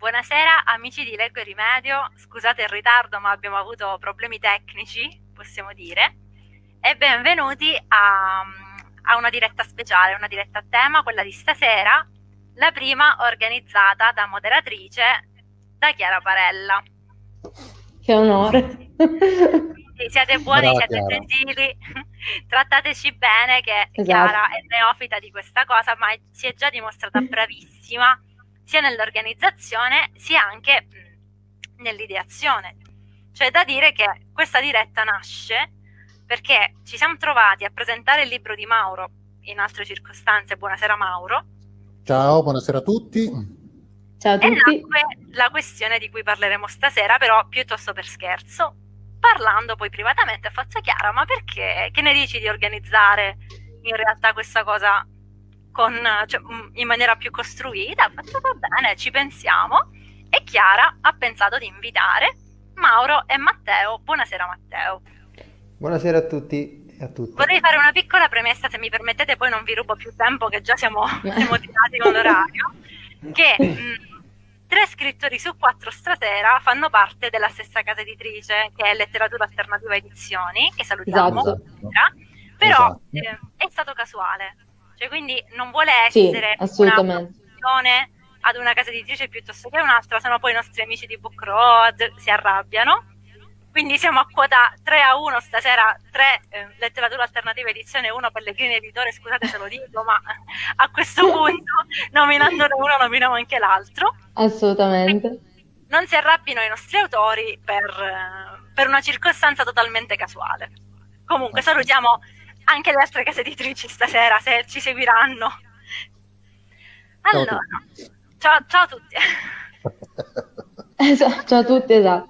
Buonasera amici di Leggo e Rimedio, scusate il ritardo ma abbiamo avuto problemi tecnici, possiamo dire, e benvenuti a, a una diretta speciale, una diretta a tema, quella di stasera, la prima organizzata da moderatrice da Chiara Parella. Che onore! Quindi siete buoni, Brava, siete Chiara. gentili, trattateci bene che esatto. Chiara è neofita di questa cosa ma si è già dimostrata bravissima sia nell'organizzazione sia anche nell'ideazione. Cioè da dire che questa diretta nasce perché ci siamo trovati a presentare il libro di Mauro in altre circostanze. Buonasera Mauro. Ciao, buonasera a tutti. Ciao a tutti. E nacque la questione di cui parleremo stasera, però piuttosto per scherzo, parlando poi privatamente a faccia chiara, ma perché? Che ne dici di organizzare in realtà questa cosa con, cioè, mm, in maniera più costruita, faccio va bene, ci pensiamo. E Chiara ha pensato di invitare Mauro e Matteo. Buonasera Matteo. Buonasera a tutti e a tutti. Vorrei fare una piccola premessa, se mi permettete, poi non vi rubo più tempo, che già siamo, siamo tirati con l'orario. Che mh, mm, tre scrittori su quattro stasera fanno parte della stessa casa editrice, che è Letteratura Alternativa Edizioni, che salutiamo. Esatto. Però esatto. eh, è stato casuale cioè, quindi non vuole essere sì, una ad una casa editrice piuttosto che a un'altra, sennò poi i nostri amici di Book Road si arrabbiano. Quindi siamo a quota 3 a 1 stasera, 3 eh, letteratura alternativa edizione 1 Pellegrini editore, scusate se lo dico, ma a questo punto nominandone uno nominiamo anche l'altro. Assolutamente. Quindi non si arrabbino i nostri autori per, per una circostanza totalmente casuale. Comunque salutiamo anche le altre case editrici stasera, se ci seguiranno. Allora, ciao, ciao a tutti. ciao a tutti, esatto.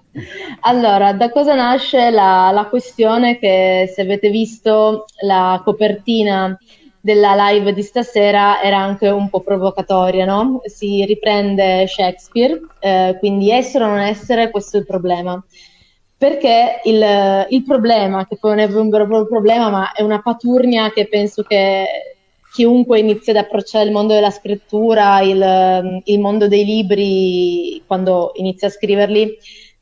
Allora, da cosa nasce la, la, questione che se avete visto la copertina della live di stasera era anche un po' provocatoria, no? Si riprende Shakespeare, eh, quindi essere o non essere, questo è il problema perché il, il, problema, che poi non è un vero problema, ma è una paturnia che penso che chiunque inizi ad approcciare il mondo della scrittura, il, il mondo dei libri, quando inizia a scriverli,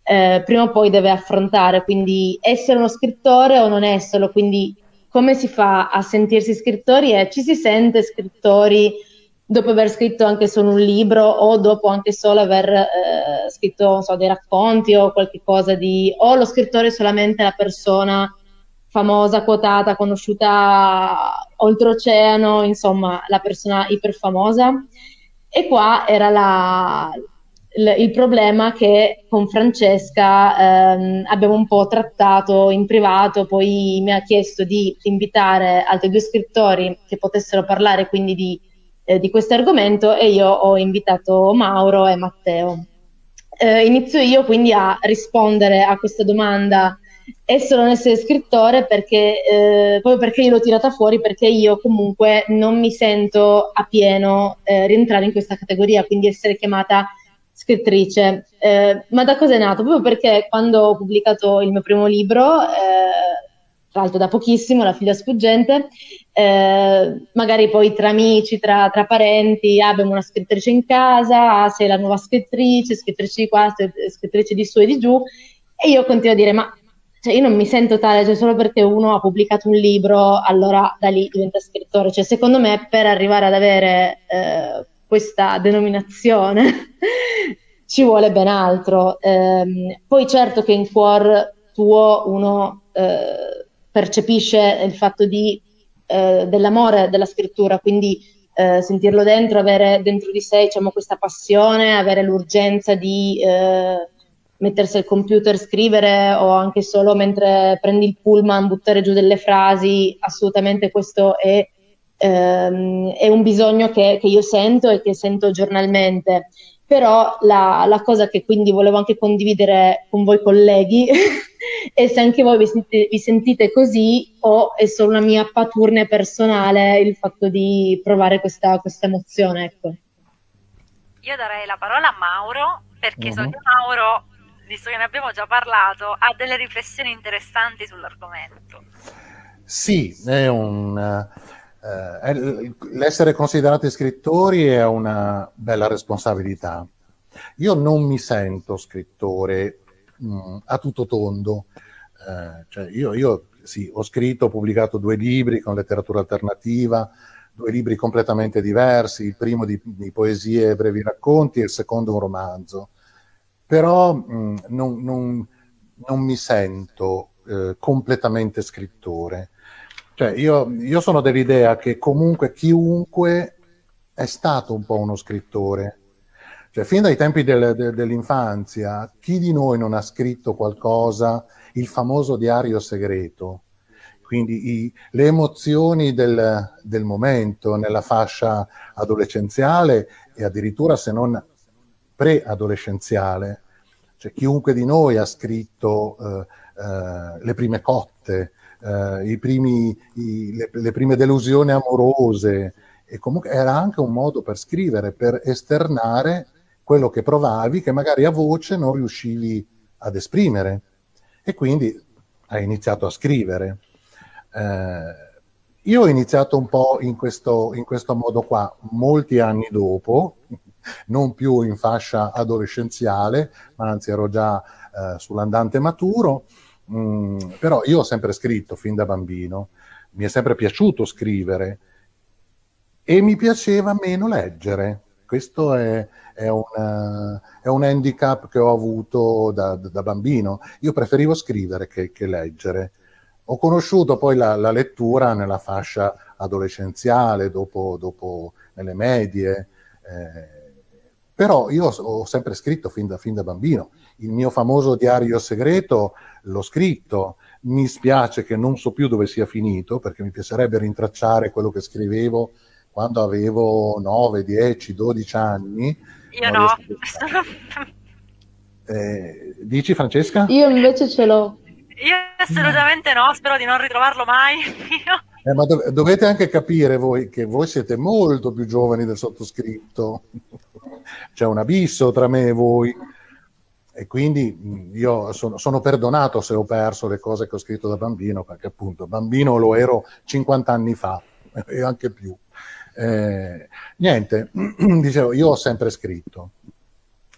eh, prima o poi deve affrontare, quindi essere uno scrittore o non esserlo, quindi come si fa a sentirsi scrittori? E ci si sente scrittori dopo aver scritto anche solo un libro o dopo anche solo aver eh, scritto so, dei racconti o qualche cosa di... o lo scrittore è solamente la persona famosa, quotata, conosciuta oltreoceano, insomma la persona iperfamosa. E qua era la, il, il problema che con Francesca ehm, abbiamo un po' trattato in privato, poi mi ha chiesto di invitare altri due scrittori che potessero parlare quindi di eh, di questo argomento e io ho invitato Mauro e Matteo. Eh, inizio io quindi a rispondere a questa domanda essere o non essere scrittore perché, eh, proprio perché io l'ho tirata fuori perché io comunque non mi sento a pieno eh, rientrare in questa categoria, quindi essere chiamata scrittrice. Eh, ma da cosa è nato? Proprio perché quando ho pubblicato il mio primo libro, eh, tra l'altro da pochissimo, La figlia sfuggente, eh, magari poi tra amici, tra, tra parenti, ah, abbiamo una scrittrice in casa, ah, sei la nuova scrittrice, scrittrice di qua, scrittrice di su e di giù, e io continuo a dire, ma cioè, io non mi sento tale, cioè, solo perché uno ha pubblicato un libro, allora da lì diventa scrittore. Cioè, secondo me, per arrivare ad avere eh, questa denominazione ci vuole ben altro. Eh, poi certo che in cuor tuo uno eh, percepisce il fatto di, eh, dell'amore della scrittura, quindi eh, sentirlo dentro, avere dentro di sé diciamo, questa passione, avere l'urgenza di eh, mettersi al computer, scrivere o anche solo mentre prendi il pullman, buttare giù delle frasi, assolutamente questo è, ehm, è un bisogno che, che io sento e che sento giornalmente però la, la, cosa che quindi volevo anche condividere con voi colleghi è se anche voi vi sentite, vi sentite, così o è solo una mia paturne personale il fatto di provare questa, questa emozione. Ecco. Io darei la parola a Mauro perché uh-huh. so che Mauro, visto che ne abbiamo già parlato, ha delle riflessioni interessanti sull'argomento. Sì, è un... Uh eh, l'essere considerati scrittori è una bella responsabilità. io non mi sento scrittore mh, mm, a tutto tondo. Eh, cioè io, io sì, ho scritto, ho pubblicato due libri con letteratura alternativa, due libri completamente diversi, il primo di, di poesie e brevi racconti e il secondo un romanzo. Però mh, mm, non, non, non, mi sento eh, completamente scrittore. Cioè, io, io sono dell'idea che comunque chiunque è stato un po' uno scrittore. Cioè, fin dai tempi del, de, dell'infanzia, chi di noi non ha scritto qualcosa, il famoso diario segreto? Quindi i, le emozioni del, del, momento nella fascia adolescenziale e addirittura se non preadolescenziale. Cioè, chiunque di noi ha scritto eh, eh, le prime cotte, eh, primi, i, le, le prime delusioni amorose, e comunque era anche un modo per scrivere, per esternare quello che provavi, che magari a voce non riuscivi ad esprimere. E quindi hai iniziato a scrivere. Eh, io ho iniziato un po' in questo, in questo modo qua, molti anni dopo, non più in fascia adolescenziale, ma anzi ero già eh, sull'andante maturo, mm, però io ho sempre scritto fin da bambino, mi è sempre piaciuto scrivere, e mi piaceva meno leggere. Questo è, è, un, è un, handicap che ho avuto da, da bambino. Io preferivo scrivere che, che leggere. Ho conosciuto poi la, la, lettura nella fascia adolescenziale, dopo, dopo nelle medie, eh, però io ho sempre scritto fin da, fin da, bambino. Il mio famoso diario segreto l'ho scritto, mi spiace che non so più dove sia finito, perché mi piacerebbe rintracciare quello che scrivevo quando avevo 9, 10, 12 anni. Io no. eh, dici Francesca? Io invece ce l'ho. Io assolutamente no, spero di non ritrovarlo mai. Eh, ma dov- dovete anche capire voi che voi siete molto più giovani del sottoscritto. C'è un abisso tra me e voi. E quindi io sono, sono, perdonato se ho perso le cose che ho scritto da bambino, perché appunto bambino lo ero 50 anni fa e anche più. Eh, niente, dicevo, io ho sempre scritto.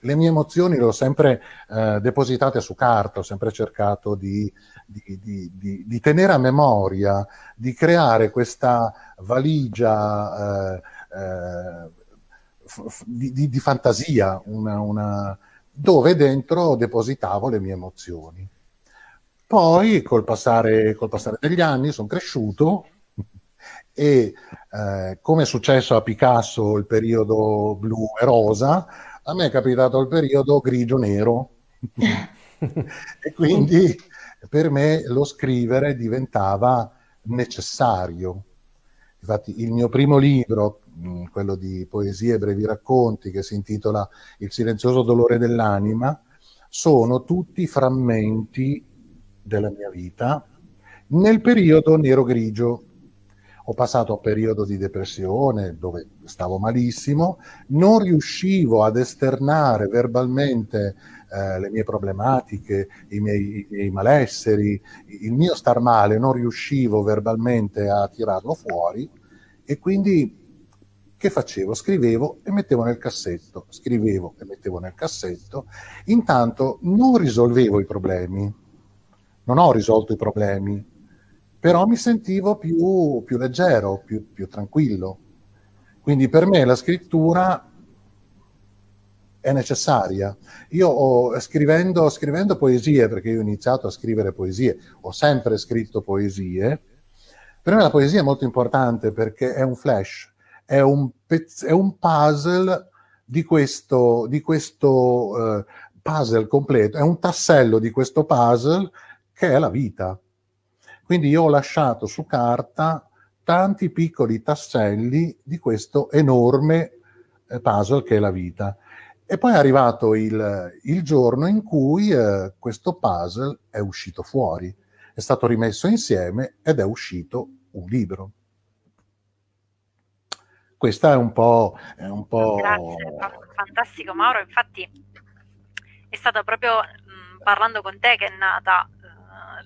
Le mie emozioni le ho sempre eh, depositate su carta, ho sempre cercato di, di, di, di, tenere a memoria, di creare questa valigia eh, eh f- di, fantasia, una, una, dove dentro depositavo le mie emozioni. Poi, col passare, col passare degli anni, sono cresciuto, e eh, come è successo a Picasso il periodo blu e rosa, a me è capitato il periodo grigio-nero e quindi per me lo scrivere diventava necessario. Infatti il mio primo libro, mm, quello di poesie e brevi racconti, che si intitola Il silenzioso dolore dell'anima, sono tutti frammenti della mia vita nel periodo nero-grigio ho passato un periodo di depressione dove stavo malissimo, non riuscivo ad esternare verbalmente eh, le mie problematiche, i miei, i miei, malesseri, il mio star male, non riuscivo verbalmente a tirarlo fuori. E quindi che facevo? Scrivevo e mettevo nel cassetto, scrivevo e mettevo nel cassetto, intanto non risolvevo i problemi, non ho risolto i problemi, però mi sentivo più, più leggero, più, più, tranquillo. Quindi per me la scrittura è necessaria. Io ho, scrivendo, scrivendo poesie, perché io ho iniziato a scrivere poesie, ho sempre scritto poesie, per me la poesia è molto importante perché è un flash, è un, pezz- è un puzzle di questo, di questo uh, puzzle completo, è un tassello di questo puzzle che è la vita. Quindi io ho lasciato su carta tanti piccoli tasselli di questo enorme eh, puzzle che è la vita. E poi è arrivato il, il giorno in cui eh, questo puzzle è uscito fuori, è stato rimesso insieme ed è uscito un libro. Questa è un po'... È un po'... Grazie, fantastico Mauro, infatti è stato proprio mh, parlando con te che è nata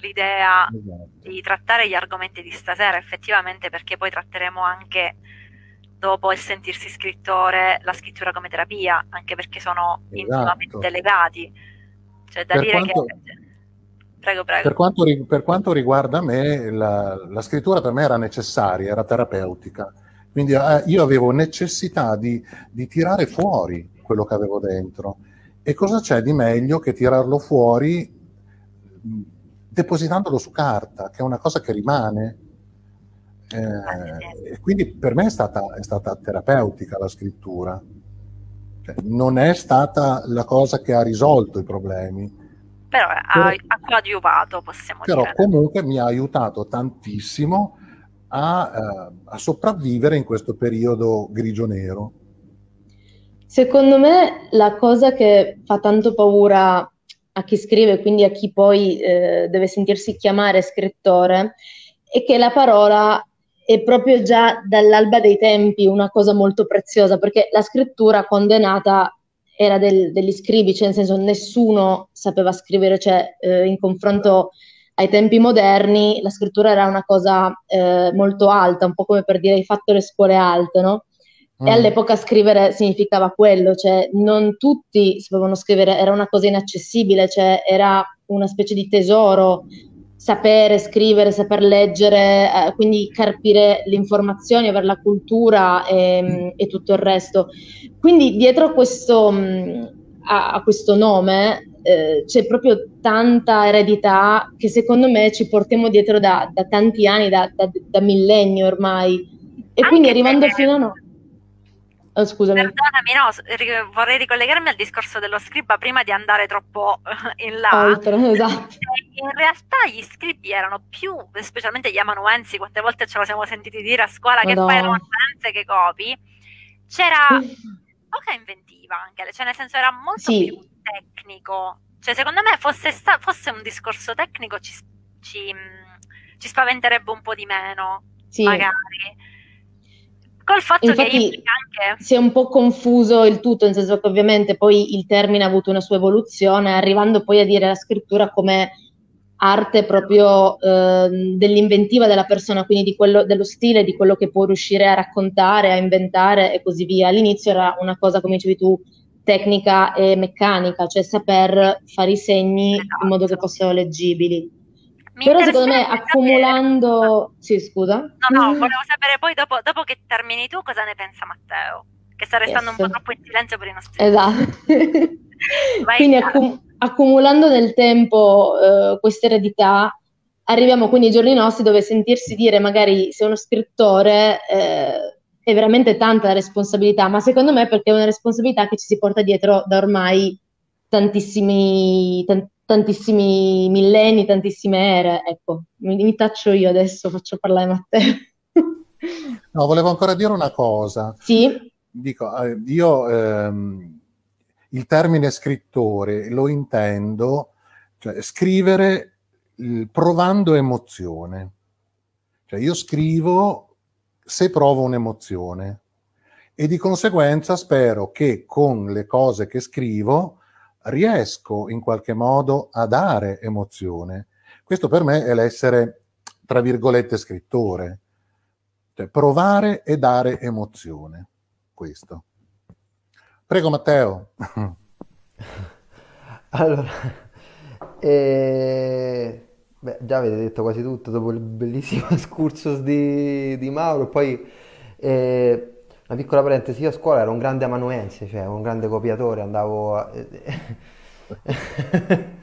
l'idea esatto. di trattare gli argomenti di stasera, effettivamente, perché poi tratteremo anche dopo il sentirsi scrittore la scrittura come terapia, anche perché sono esatto. intimamente legati. Cioè, da per dire quanto... che... Prego, prego. Per quanto, per quanto riguarda me, la, la, scrittura per me era necessaria, era terapeutica. Quindi eh, io avevo necessità di, di tirare fuori quello che avevo dentro. E cosa c'è di meglio che tirarlo fuori depositandolo su carta, che è una cosa che rimane. Eh, quindi per me è stata, è stata terapeutica la scrittura. Cioè, non è stata la cosa che ha risolto i problemi. Però, però ha, ha coadiuvato, possiamo però dire. Però comunque mi ha aiutato tantissimo a, uh, a sopravvivere in questo periodo grigio-nero. Secondo me la cosa che fa tanto paura a chi scrive, quindi a chi poi eh, deve sentirsi chiamare scrittore, è che la parola è proprio già dall'alba dei tempi una cosa molto preziosa, perché la scrittura quando è nata era del, degli scrivi, cioè nel senso nessuno sapeva scrivere, cioè eh, in confronto ai tempi moderni la scrittura era una cosa eh, molto alta, un po' come per dire hai fatto le scuole alte, no? E mm. all'epoca scrivere significava quello, cioè non tutti sapevano scrivere, era una cosa inaccessibile, cioè era una specie di tesoro sapere scrivere, saper leggere, eh, quindi carpire le informazioni, avere la cultura e, mm, e tutto il resto. Quindi dietro a questo, mm, a, a questo nome eh, c'è proprio tanta eredità che secondo me ci portiamo dietro da, da tanti anni, da, da, da millenni ormai. E Anche quindi arrivando fino a noi Oh, scusami. Perdonami, no, vorrei ricollegarmi al discorso dello scriba prima di andare troppo in là. Oltre, esatto. In realtà gli scribi erano più, specialmente gli amanuensi, quante volte ce lo siamo sentiti dire a scuola, Madonna. che fai amanuense, che copi. C'era poca inventiva anche, cioè nel senso era molto sì. più tecnico. Cioè secondo me fosse, sta- fosse un discorso tecnico ci, ci, ci spaventerebbe un po' di meno, sì. magari Col fatto Infatti, che anche... si è un po' confuso il tutto, nel senso che ovviamente poi il termine ha avuto una sua evoluzione, arrivando poi a dire la scrittura come arte proprio eh, dell'inventiva della persona, quindi di quello, dello stile, di quello che può riuscire a raccontare, a inventare e così via. All'inizio era una cosa, come dicevi tu, tecnica e meccanica, cioè saper fare i segni esatto. in modo che esatto. fossero leggibili. Mi Però secondo me accumulando... Sapere... Sì, scusa. No, no, volevo sapere poi dopo, dopo, che termini tu cosa ne pensa Matteo, che sta restando yes. un po' troppo in silenzio per i nostri... Esatto. quindi accum- accumulando nel tempo uh, questa eredità, arriviamo quindi ai giorni nostri dove sentirsi dire magari se uno scrittore... Eh, è veramente tanta responsabilità, ma secondo me perché è una responsabilità che ci si porta dietro da ormai tantissimi, tant- tantissimi millenni, tantissime ere. Ecco, mi, mi taccio io adesso, faccio parlare Matteo. no, volevo ancora dire una cosa. Sì. Dico, eh, io ehm, il termine scrittore lo intendo, cioè scrivere provando emozione. Cioè io scrivo se provo un'emozione e di conseguenza spero che con le cose che scrivo riesco in qualche modo a dare emozione. Questo per me è l'essere, tra virgolette, scrittore. Cioè, provare e dare emozione. Questo. Prego Matteo. allora, eh, beh, già avete detto quasi tutto dopo il bellissimo excursus di, di Mauro, poi eh, una piccola parentesi, io a scuola ero un grande amanuense, cioè un grande copiatore, andavo... A...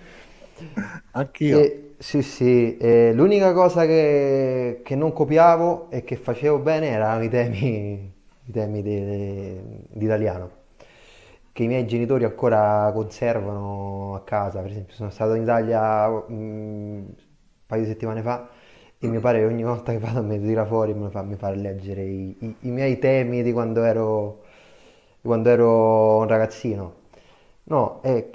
Anch'io. E, sì, sì, e l'unica cosa che, che, non copiavo e che facevo bene erano i temi, i temi di, italiano, che i miei genitori ancora conservano a casa, per esempio sono stato in Italia mh, un paio di settimane fa e mio padre ogni volta che vado mi tira fuori mi fa, mi fa leggere i, i, i, miei temi di quando ero, quando ero un ragazzino. No, è,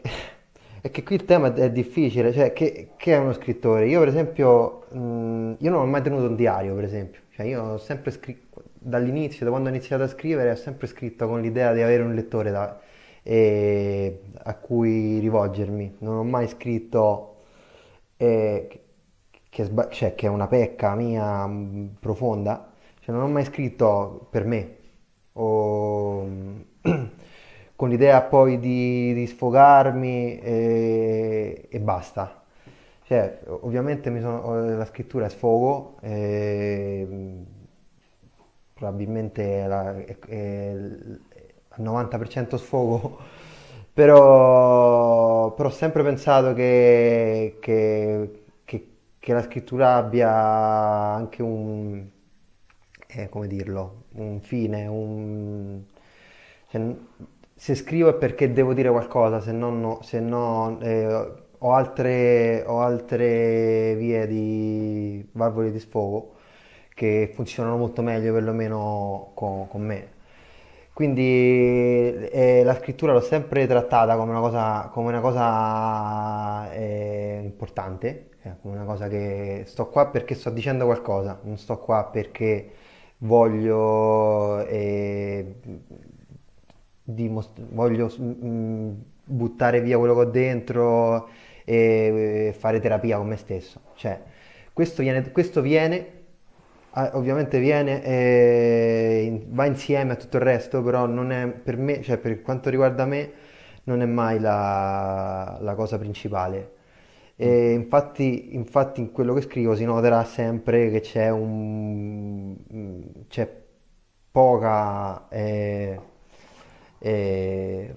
è, che qui il tema è difficile, cioè che, che è uno scrittore? Io per esempio, mh, io non ho mai tenuto un diario per esempio, cioè io ho sempre scritto, dall'inizio, da quando ho iniziato a scrivere, ho sempre scritto con l'idea di avere un lettore da, e, a cui rivolgermi, non ho mai scritto... Eh, che, sba- cioè, che è una pecca mia mh, mm, profonda, cioè non ho mai scritto per me, o con l'idea poi di, di sfogarmi e, e basta. Cioè, ovviamente sono, la scrittura è sfogo, e, probabilmente la, è, è, al 90% sfogo, però, però ho sempre pensato che, che, che, la scrittura abbia anche un, eh, come dirlo, un fine, un... Cioè, se scrivo è perché devo dire qualcosa, se no, no, se no eh, ho, altre, ho altre vie di valvole di sfogo che funzionano molto meglio perlomeno con, con me. Quindi eh, la scrittura l'ho sempre trattata come una cosa, come una cosa eh, importante, eh, come una cosa che sto qua perché sto dicendo qualcosa, non sto qua perché voglio, eh, dimost- voglio mh, mm, buttare via quello che ho dentro e fare terapia con me stesso. Cioè, questo viene, questo viene ovviamente viene e va insieme a tutto il resto, però non è per me, cioè per quanto riguarda me, non è mai la, la cosa principale. E infatti, infatti in quello che scrivo si noterà sempre che c'è un c'è poca eh, eh,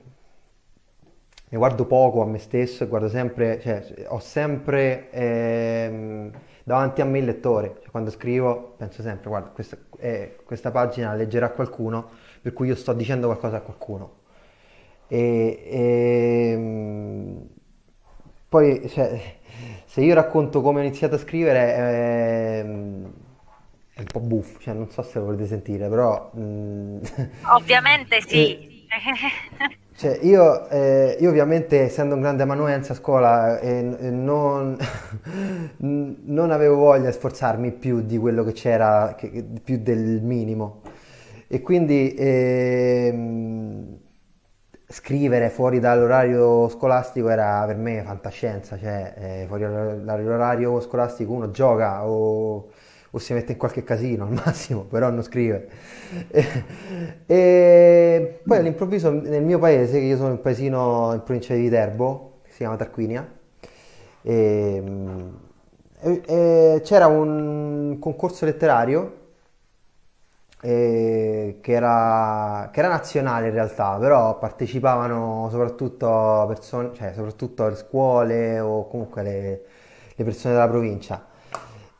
mi guardo poco a me stesso e guardo sempre, cioè, ho sempre eh, davanti a me il lettore, cioè, quando scrivo penso sempre, guarda, questa, eh, questa, pagina leggerà qualcuno, per cui io sto dicendo qualcosa a qualcuno. E, e ehm, poi, cioè, se io racconto come ho iniziato a scrivere, è, ehm, è un po' buffo, cioè, non so se lo volete sentire, però... Mm, Ovviamente sì. Cioè, io, eh, io, ovviamente, essendo un grande amanuense a scuola, eh, non, non, avevo voglia di sforzarmi più di quello che c'era, che, più del minimo. E quindi ehm, scrivere fuori dall'orario scolastico era per me fantascienza, cioè eh, fuori dall'orario scolastico uno gioca o o si mette in qualche casino al massimo, però non scrive. E, e poi all'improvviso nel mio paese, che io sono un paesino in provincia di Viterbo, si chiama Tarquinia, e, e c'era un concorso letterario che era, che, era, nazionale in realtà, però partecipavano soprattutto persone, cioè soprattutto le scuole o comunque le, le persone della provincia.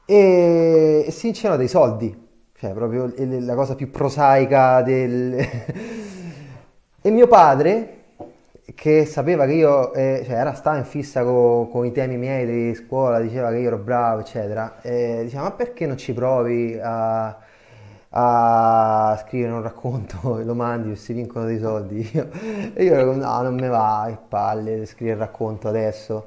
E, e si vincevano dei soldi, cioè proprio la cosa più prosaica del... e mio padre, che sapeva che io, eh, cioè era, stava in fissa con, con, i temi miei di scuola, diceva che io ero bravo, eccetera, e diceva ma perché non ci provi a, a scrivere un racconto e lo mandi e si vincono dei soldi? e io ero no, non me va, che palle, scrivere il racconto adesso.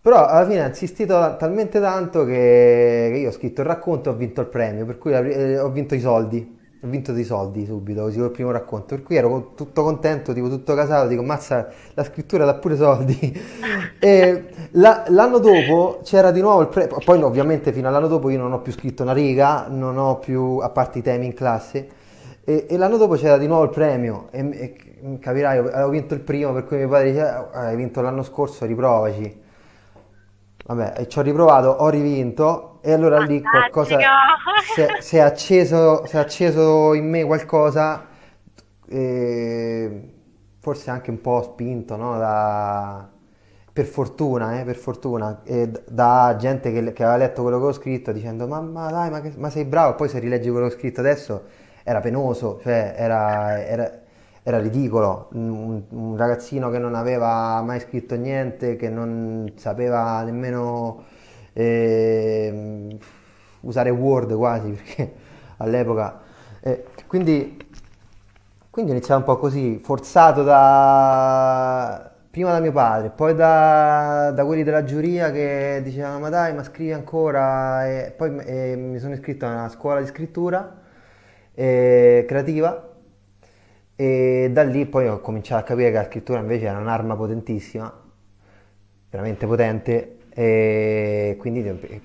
Però alla fine ha insistito talmente tanto che io ho scritto il racconto e ho vinto il premio, per cui eh, ho vinto i soldi. Ho vinto dei soldi subito, così col primo racconto. Per cui ero tutto contento, tipo tutto casato, dico, mazza, la scrittura dà pure soldi. e la, l'anno dopo c'era di nuovo il premio. Poi ovviamente fino all'anno dopo io non ho più scritto una riga, non ho più, a parte i temi in classe. E, e l'anno dopo c'era di nuovo il premio. E, e capirai, avevo vinto il primo, per cui mio padre diceva, ah, hai vinto l'anno scorso, riprovaci. Vabbè, ci ho riprovato, ho rivinto e allora lì qualcosa si è, acceso, si è acceso in me qualcosa, eh, forse anche un po' spinto, no? Da, per fortuna, eh, per fortuna, da gente che, che, aveva letto quello che ho scritto dicendo ma, ma dai, ma, che, ma, sei bravo, poi se rileggi quello che ho scritto adesso era penoso, cioè era, era era ridicolo, un, un, ragazzino che non aveva mai scritto niente, che non sapeva nemmeno eh, usare Word quasi, perché all'epoca... Eh, quindi, quindi ho iniziato un po' così, forzato da, prima da mio padre, poi da, da, quelli della giuria che dicevano ma dai ma scrivi ancora e poi e mi sono iscritto a una scuola di scrittura eh, creativa e da lì poi ho cominciato a capire che la scrittura invece era un'arma potentissima, veramente potente, E quindi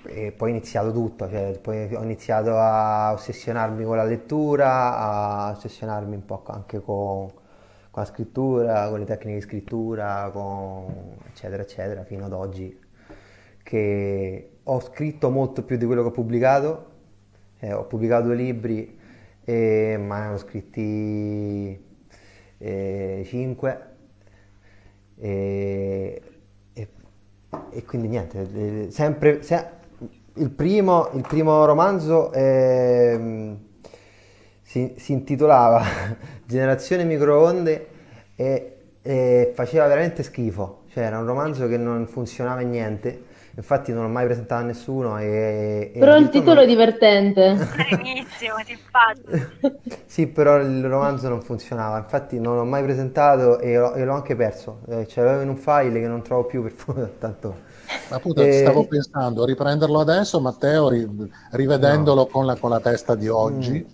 e, poi ho iniziato tutto, cioè, poi ho iniziato a ossessionarmi con la lettura, a ossessionarmi un po' anche con, con la scrittura, con le tecniche di scrittura, con, eccetera, eccetera, fino ad oggi che ho scritto molto più di quello che ho pubblicato, eh, ho pubblicato due libri, eh, ma ne ho scritti eh, cinque. E, quindi niente, sempre, se, il, primo, il, primo, romanzo eh, si, si, intitolava Generazione microonde e, e, faceva veramente schifo, cioè era un romanzo che non funzionava in niente. Infatti non l'ho mai presentato a nessuno. E, però il titolo non... è divertente. Carinissimo, simpatico. sì, però il romanzo non funzionava. Infatti non l'ho mai presentato e l'ho, e l'ho anche perso. Eh, ce l'avevo in un file che non trovo più per tanto. Appunto, e... stavo pensando, riprenderlo adesso, Matteo, ri, rivedendolo no. con, la, con, la, testa di oggi.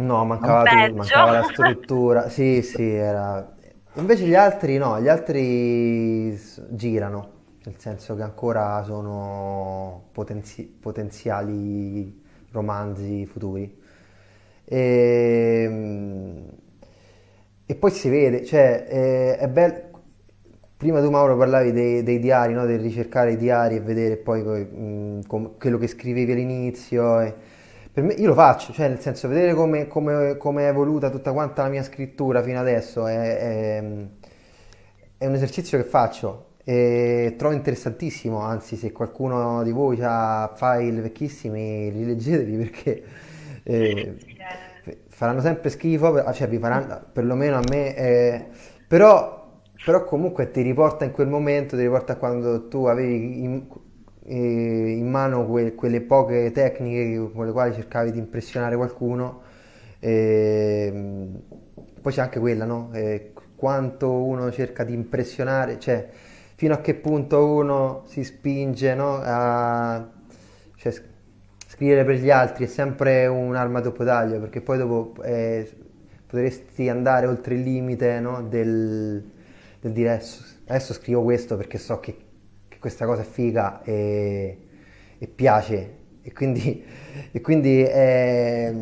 Mm. No, mancava, mancava la struttura. Sì, sì, era... Invece gli altri no, gli altri girano nel senso che ancora sono potenzi- potenziali romanzi futuri. E, ehm, e, poi si vede, cioè è, è bello. Prima tu Mauro parlavi dei, dei diari, no? del ricercare i diari e vedere poi mh, com- quello che scrivevi all'inizio. E, per me, io lo faccio, cioè nel senso vedere come, come, come, è evoluta tutta quanta la mia scrittura fino adesso è, è, è un esercizio che faccio e trovo interessantissimo, anzi se qualcuno di voi ha file vecchissimi rileggetevi perché eh, faranno sempre schifo, cioè vi faranno, perlomeno a me, eh, però, però, comunque ti riporta in quel momento, ti riporta a quando tu avevi in, eh, in mano que, quelle poche tecniche con le quali cercavi di impressionare qualcuno. Ehm, poi c'è anche quella, no? Eh, quanto uno cerca di impressionare, cioè fino a che punto uno si spinge no? a cioè, scrivere per gli altri è sempre un'arma a doppio taglio perché poi dopo eh, potresti andare oltre il limite no? del, del, dire adesso, adesso, scrivo questo perché so che, che questa cosa è figa e, e piace e quindi, e quindi eh,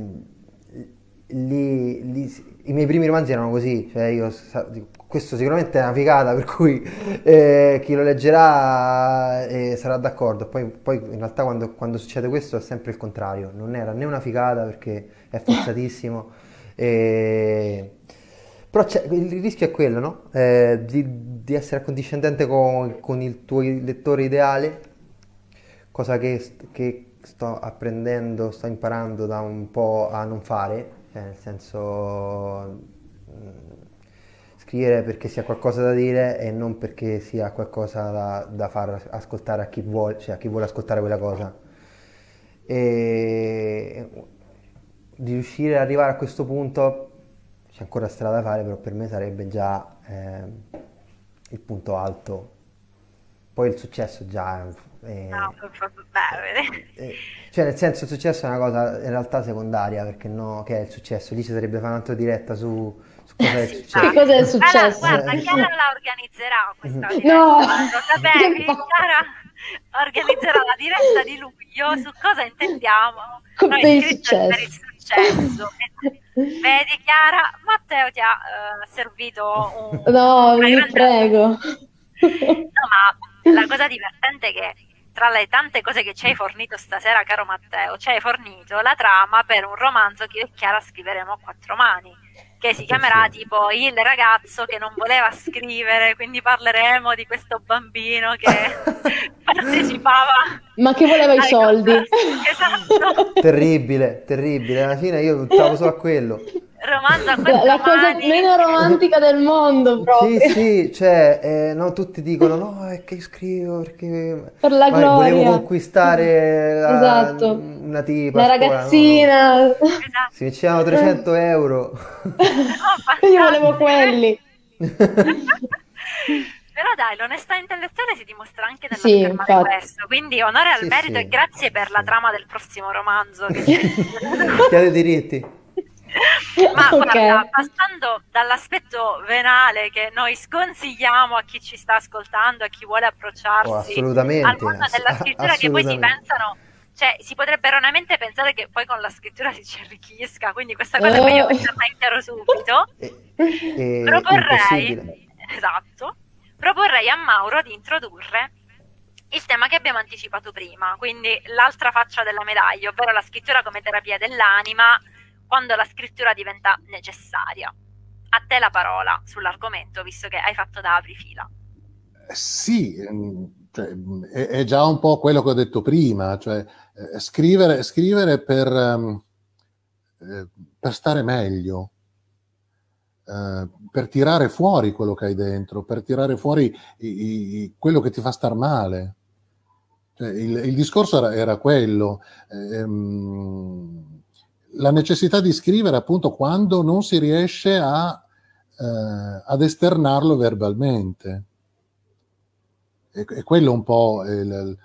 lì, lì, i miei primi romanzi erano così, cioè io questo sicuramente è una figata, per cui eh, chi lo leggerà eh, sarà d'accordo. Poi, poi in realtà quando, quando, succede questo è sempre il contrario, non era né una figata perché è forzatissimo. eh, però il rischio è quello, no? Eh, di, di, essere accondiscendente con, con, il tuo lettore ideale, cosa che, che sto apprendendo, sto imparando da un po' a non fare, cioè nel senso scrivere perché sia qualcosa da dire e non perché sia qualcosa da, da far ascoltare a chi vuole, cioè a chi vuole ascoltare quella cosa. E di riuscire ad arrivare a questo punto c'è ancora strada da fare, però per me sarebbe già eh, il punto alto. Poi il successo già è... no, beh, eh, cioè nel senso il successo è una cosa in realtà secondaria perché no, che è il successo? Lì ci sarebbe fare un'altra diretta su Cosa è successo? Che cosa è successo? Allora, guarda, Chiara la organizzerà questa diretta. No! Lo sapevi? Chiara organizzerà la diretta di luglio su cosa intendiamo Come per il successo. Per il successo. Vedi Chiara, Matteo ti ha uh, servito un... No, vi prego. No, ma la cosa divertente è che tra le tante cose che ci hai fornito stasera, caro Matteo, ci hai fornito la trama per un romanzo che io e Chiara scriveremo a quattro mani che si chiamerà tipo Il ragazzo che non voleva scrivere, quindi parleremo di questo bambino che partecipava. Ma che voleva i soldi. Esatto. terribile, terribile, alla fine io stavo solo a quello romanzo a la, la cosa meno romantica del mondo proprio. Sì, sì, cioè, eh, no, tutti dicono no, è che io scrivo perché per la Vai, gloria. volevo conquistare la, esatto. una tipa. La ragazzina. No? Esatto. Si vincevano 300 euro. No, io volevo quelli. Però dai, l'onestà intellettuale si dimostra anche nell'affermare sì, questo. Quindi onore al sì, merito sì. e grazie per la trama del prossimo romanzo. Che Chiede diritti. Ma okay. guarda, passando dall'aspetto venale che noi sconsigliamo a chi ci sta ascoltando, a chi vuole approcciarsi oh, assolutamente, al mondo della scrittura, che poi si pensano cioè si potrebbe erroneamente pensare che poi con la scrittura si ci arricchisca, quindi questa cosa oh. è meglio metterla in chiaro subito. E, e, proporrei, esatto, proporrei a Mauro di introdurre il tema che abbiamo anticipato prima, quindi l'altra faccia della medaglia, ovvero la scrittura come terapia dell'anima, quando la scrittura diventa necessaria. A te la parola sull'argomento, visto che hai fatto da aprifila. Eh, sì, ehm, cioè, è, è, già un po' quello che ho detto prima, cioè eh, scrivere, scrivere per, um, eh, per, stare meglio, eh, per tirare fuori quello che hai dentro, per tirare fuori i, i, quello che ti fa star male. Cioè, il, il, discorso era, era quello. Ehm, la necessità di scrivere appunto quando non si riesce a, eh, ad esternarlo verbalmente. E, e quello un po' il,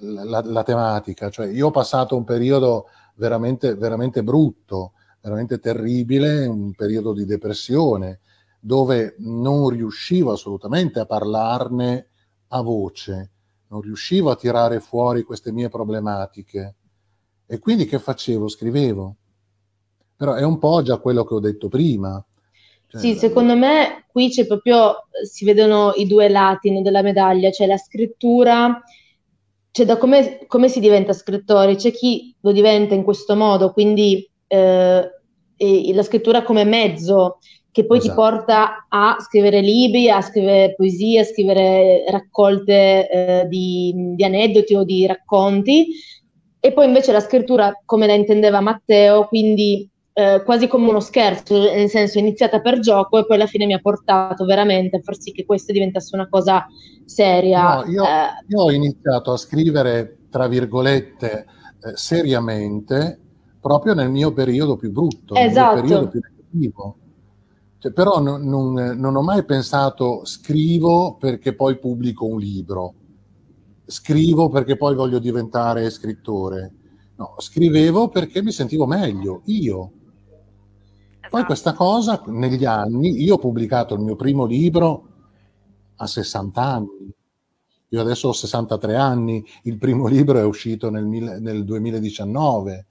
la, la, tematica. Cioè, io ho passato un periodo veramente, veramente brutto, veramente terribile, un periodo di depressione, dove non riuscivo assolutamente a parlarne a voce, non riuscivo a tirare fuori queste mie problematiche e quindi che facevo? Scrivevo. Però è un po' già quello che ho detto prima. Cioè, sì, secondo me qui c'è proprio, si vedono i due lati della medaglia, cioè la scrittura, cioè da come, come si diventa scrittori, c'è chi lo diventa in questo modo, quindi eh, la scrittura come mezzo che poi esatto. ti porta a scrivere libri, a scrivere poesie, a scrivere raccolte eh, di, di, aneddoti o di racconti, e poi invece la scrittura come la intendeva Matteo, quindi eh, quasi come uno scherzo, nel senso iniziata per gioco e poi alla fine mi ha portato veramente a far sì che questo diventasse una cosa seria. No, io, eh, io ho iniziato a scrivere, tra virgolette, eh, seriamente proprio nel mio periodo più brutto, esatto. nel mio periodo più negativo. Cioè, però non, non, non ho mai pensato scrivo perché poi pubblico un libro scrivo perché poi voglio diventare scrittore. No, scrivevo perché mi sentivo meglio, io. Poi esatto. questa cosa negli anni, io ho pubblicato il mio primo libro a 60 anni, io adesso ho 63 anni, il primo libro è uscito nel, nel 2019,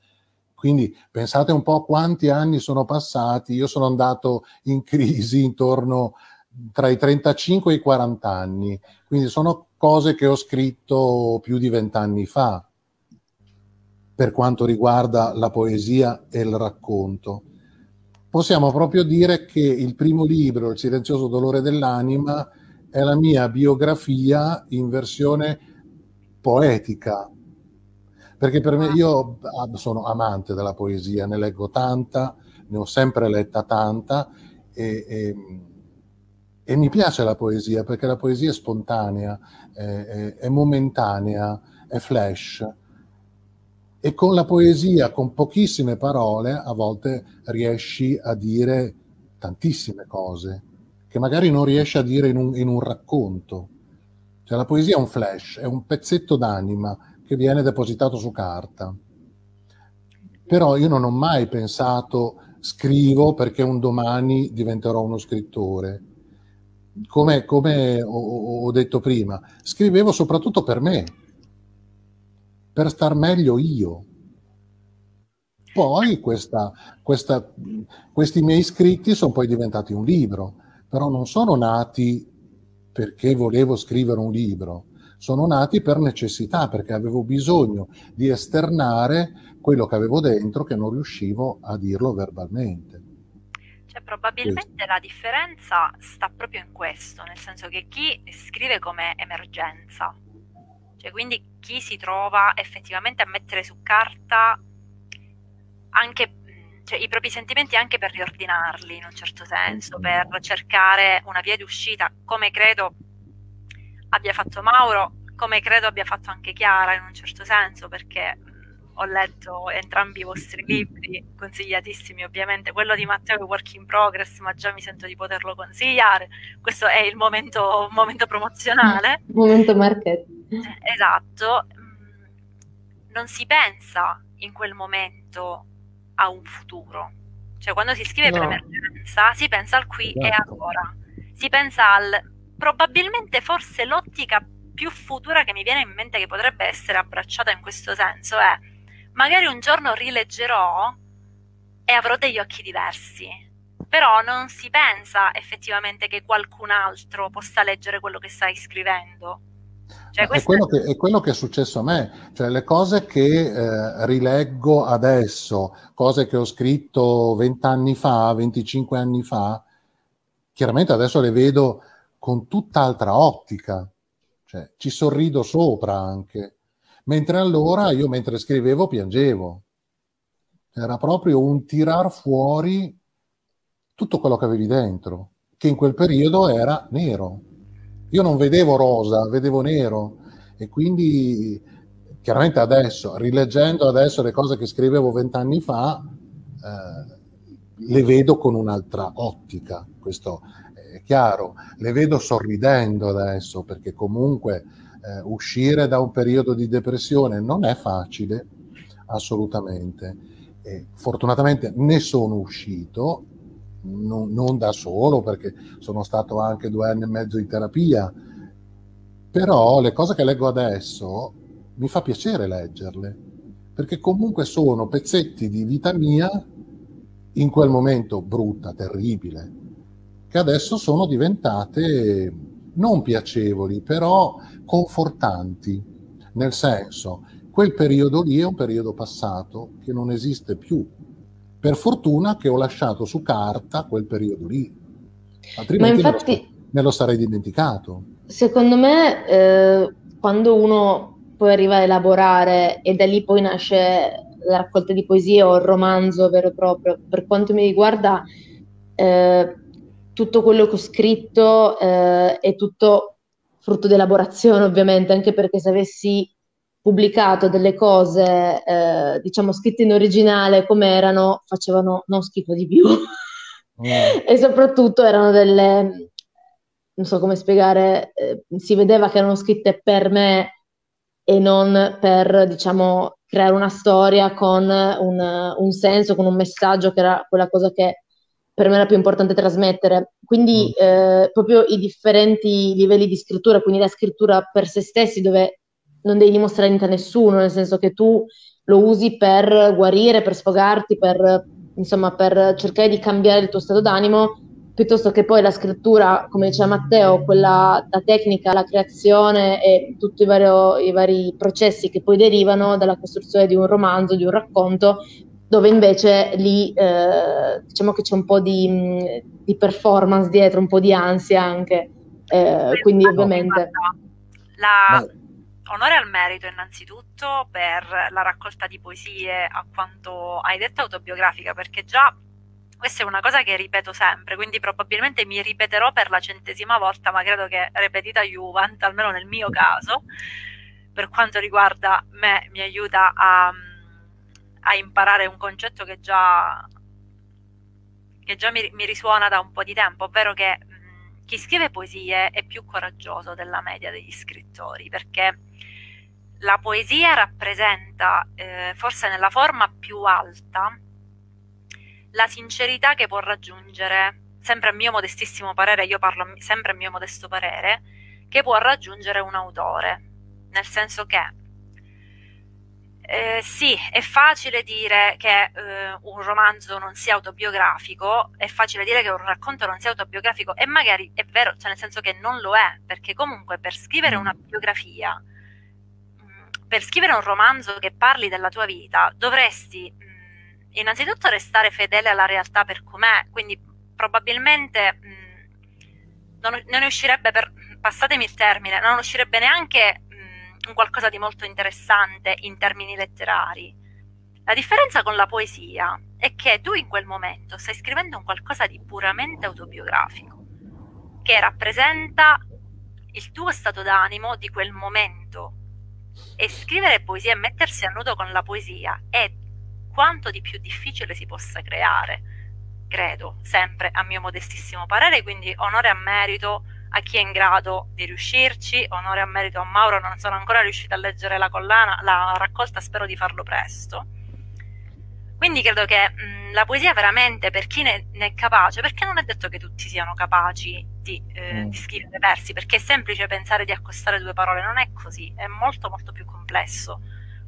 quindi pensate un po' quanti anni sono passati, io sono andato in crisi intorno tra i 35 e i 40 anni, quindi sono cose che ho scritto più di vent'anni fa per quanto riguarda la poesia e il racconto. Possiamo proprio dire che il primo libro, Il silenzioso dolore dell'anima, è la mia biografia in versione poetica, perché per me io sono amante della poesia, ne leggo tanta, ne ho sempre letta tanta e, e e mi piace la poesia perché la poesia è spontanea, è, è, è momentanea, è flash. E con la poesia, con pochissime parole, a volte riesci a dire tantissime cose che magari non riesci a dire in un, in un racconto. Cioè la poesia è un flash, è un pezzetto d'anima che viene depositato su carta. Però io non ho mai pensato scrivo perché un domani diventerò uno scrittore come, come ho, ho, detto prima, scrivevo soprattutto per me, per star meglio io. Poi questa, questa, questi miei scritti sono poi diventati un libro, però non sono nati perché volevo scrivere un libro, sono nati per necessità, perché avevo bisogno di esternare quello che avevo dentro che non riuscivo a dirlo verbalmente. Cioè, probabilmente la differenza sta proprio in questo, nel senso che chi scrive come emergenza, cioè quindi chi si trova effettivamente a mettere su carta anche cioè, i propri sentimenti anche per riordinarli in un certo senso, per cercare una via di uscita, come credo abbia fatto Mauro, come credo abbia fatto anche Chiara in un certo senso, perché ho letto entrambi i vostri libri, consigliatissimi ovviamente, quello di Matteo è Work in Progress, ma già mi sento di poterlo consigliare, questo è il momento, momento promozionale. Momento marketing. Esatto, mm, non si pensa in quel momento a un futuro, Cioè, quando si scrive no. per emergenza, si pensa al qui esatto. e ora. Si pensa al probabilmente forse l'ottica più futura che mi viene in mente che potrebbe essere abbracciata in questo senso è magari un giorno rileggerò e avrò degli occhi diversi. Però non si pensa effettivamente che qualcun altro possa leggere quello che stai scrivendo. Cioè, è, quello che, è, quello che, è successo a me, cioè le cose che eh, rileggo adesso, cose che ho scritto vent'anni fa, 25 anni fa, chiaramente adesso le vedo con tutt'altra ottica, cioè, ci sorrido sopra anche, mentre allora io mentre scrivevo piangevo, era proprio un tirar fuori tutto quello che avevi dentro, che in quel periodo era nero. Io non vedevo rosa, vedevo nero. E quindi chiaramente adesso, rileggendo adesso le cose che scrivevo vent'anni fa, eh, le vedo con un'altra ottica, questo è chiaro, le vedo sorridendo adesso perché comunque eh, uscire da un periodo di depressione non è facile, assolutamente. E fortunatamente ne sono uscito non, non, da solo perché sono stato anche due anni e mezzo in terapia, però le cose che leggo adesso mi fa piacere leggerle, perché comunque sono pezzetti di vita mia in quel momento brutta, terribile, che adesso sono diventate non piacevoli, però confortanti, nel senso, quel periodo lì è un periodo passato che non esiste più. Per fortuna che ho lasciato su carta quel periodo lì, altrimenti Ma infatti, me, lo, me lo sarei dimenticato. Secondo me, eh, quando uno poi arriva a elaborare e da lì poi nasce la raccolta di poesie o il romanzo vero e proprio, per quanto mi riguarda, eh, tutto quello che ho scritto eh, è tutto frutto di elaborazione, ovviamente, anche perché se avessi pubblicato delle cose, eh, diciamo, scritte in originale come erano, facevano non schifo di più. Mm. e soprattutto erano delle, non so come spiegare, eh, si vedeva che erano scritte per me e non per, diciamo, creare una storia con un, un senso, con un messaggio che era quella cosa che per me era più importante trasmettere. Quindi mm. eh, proprio i differenti livelli di scrittura, quindi la scrittura per se stessi, dove non devi dimostrare niente a nessuno, nel senso che tu lo usi per guarire, per sfogarti, per, insomma, per cercare di cambiare il tuo stato d'animo, piuttosto che poi la scrittura, come diceva Matteo, quella la tecnica, la creazione e tutti i, vario, i vari processi che poi derivano dalla costruzione di un romanzo, di un racconto, dove invece lì eh, diciamo che c'è un po' di, di, performance dietro, un po' di ansia anche. Eh, quindi ovviamente... La, onore al merito innanzitutto per la raccolta di poesie, a quanto hai detto autobiografica, perché già questa è una cosa che ripeto sempre, quindi probabilmente mi ripeterò per la centesima volta, ma credo che repetita Juvent, almeno nel mio caso, per quanto riguarda me, mi aiuta a, a imparare un concetto che già, che già mi, mi, risuona da un po' di tempo, ovvero che mh, chi scrive poesie è più coraggioso della media degli scrittori, perché la poesia rappresenta, eh, forse nella forma più alta, la sincerità che può raggiungere, sempre a mio modestissimo parere, io parlo sempre a mio modesto parere, che può raggiungere un autore, nel senso che eh, sì, è facile dire che eh, un romanzo non sia autobiografico, è facile dire che un racconto non sia autobiografico e magari è vero, cioè nel senso che non lo è, perché comunque per scrivere una biografia per scrivere un romanzo che parli della tua vita dovresti mh, innanzitutto restare fedele alla realtà per com'è, quindi probabilmente mh, non, non uscirebbe per, passatemi il termine, non uscirebbe neanche un qualcosa di molto interessante in termini letterari. La differenza con la poesia è che tu in quel momento stai scrivendo un qualcosa di puramente autobiografico, che rappresenta il tuo stato d'animo di quel momento e scrivere poesia e mettersi a nudo con la poesia è quanto di più difficile si possa creare, credo, sempre a mio modestissimo parere, quindi onore a merito a chi è in grado di riuscirci, onore a merito a Mauro, non sono ancora riuscita a leggere la collana, la raccolta, spero di farlo presto. Quindi credo che mh, la poesia veramente per chi ne, ne, è capace, perché non è detto che tutti siano capaci di, eh, mm. di, scrivere versi, perché è semplice pensare di accostare due parole, non è così, è molto molto più complesso.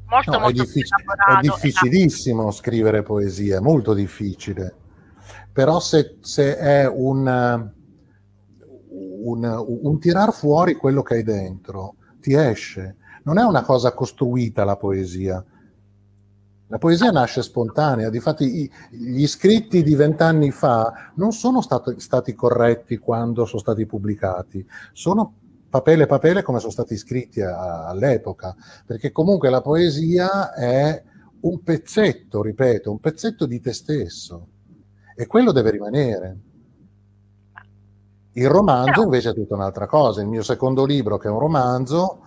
Molto, no, molto è, diffic- è difficilissimo esatto. scrivere poesia, molto difficile. Però se, se è un, un, un tirar fuori quello che hai dentro, ti esce. Non è una cosa costruita la poesia, la poesia nasce spontanea, difatti gli scritti di vent'anni fa non sono stato, stati corretti quando sono stati pubblicati, sono papele papele come sono stati scritti a, all'epoca, perché comunque la poesia è un pezzetto, ripeto, un pezzetto di te stesso e quello deve rimanere. Il romanzo invece è tutta un'altra cosa, il mio secondo libro che è un romanzo,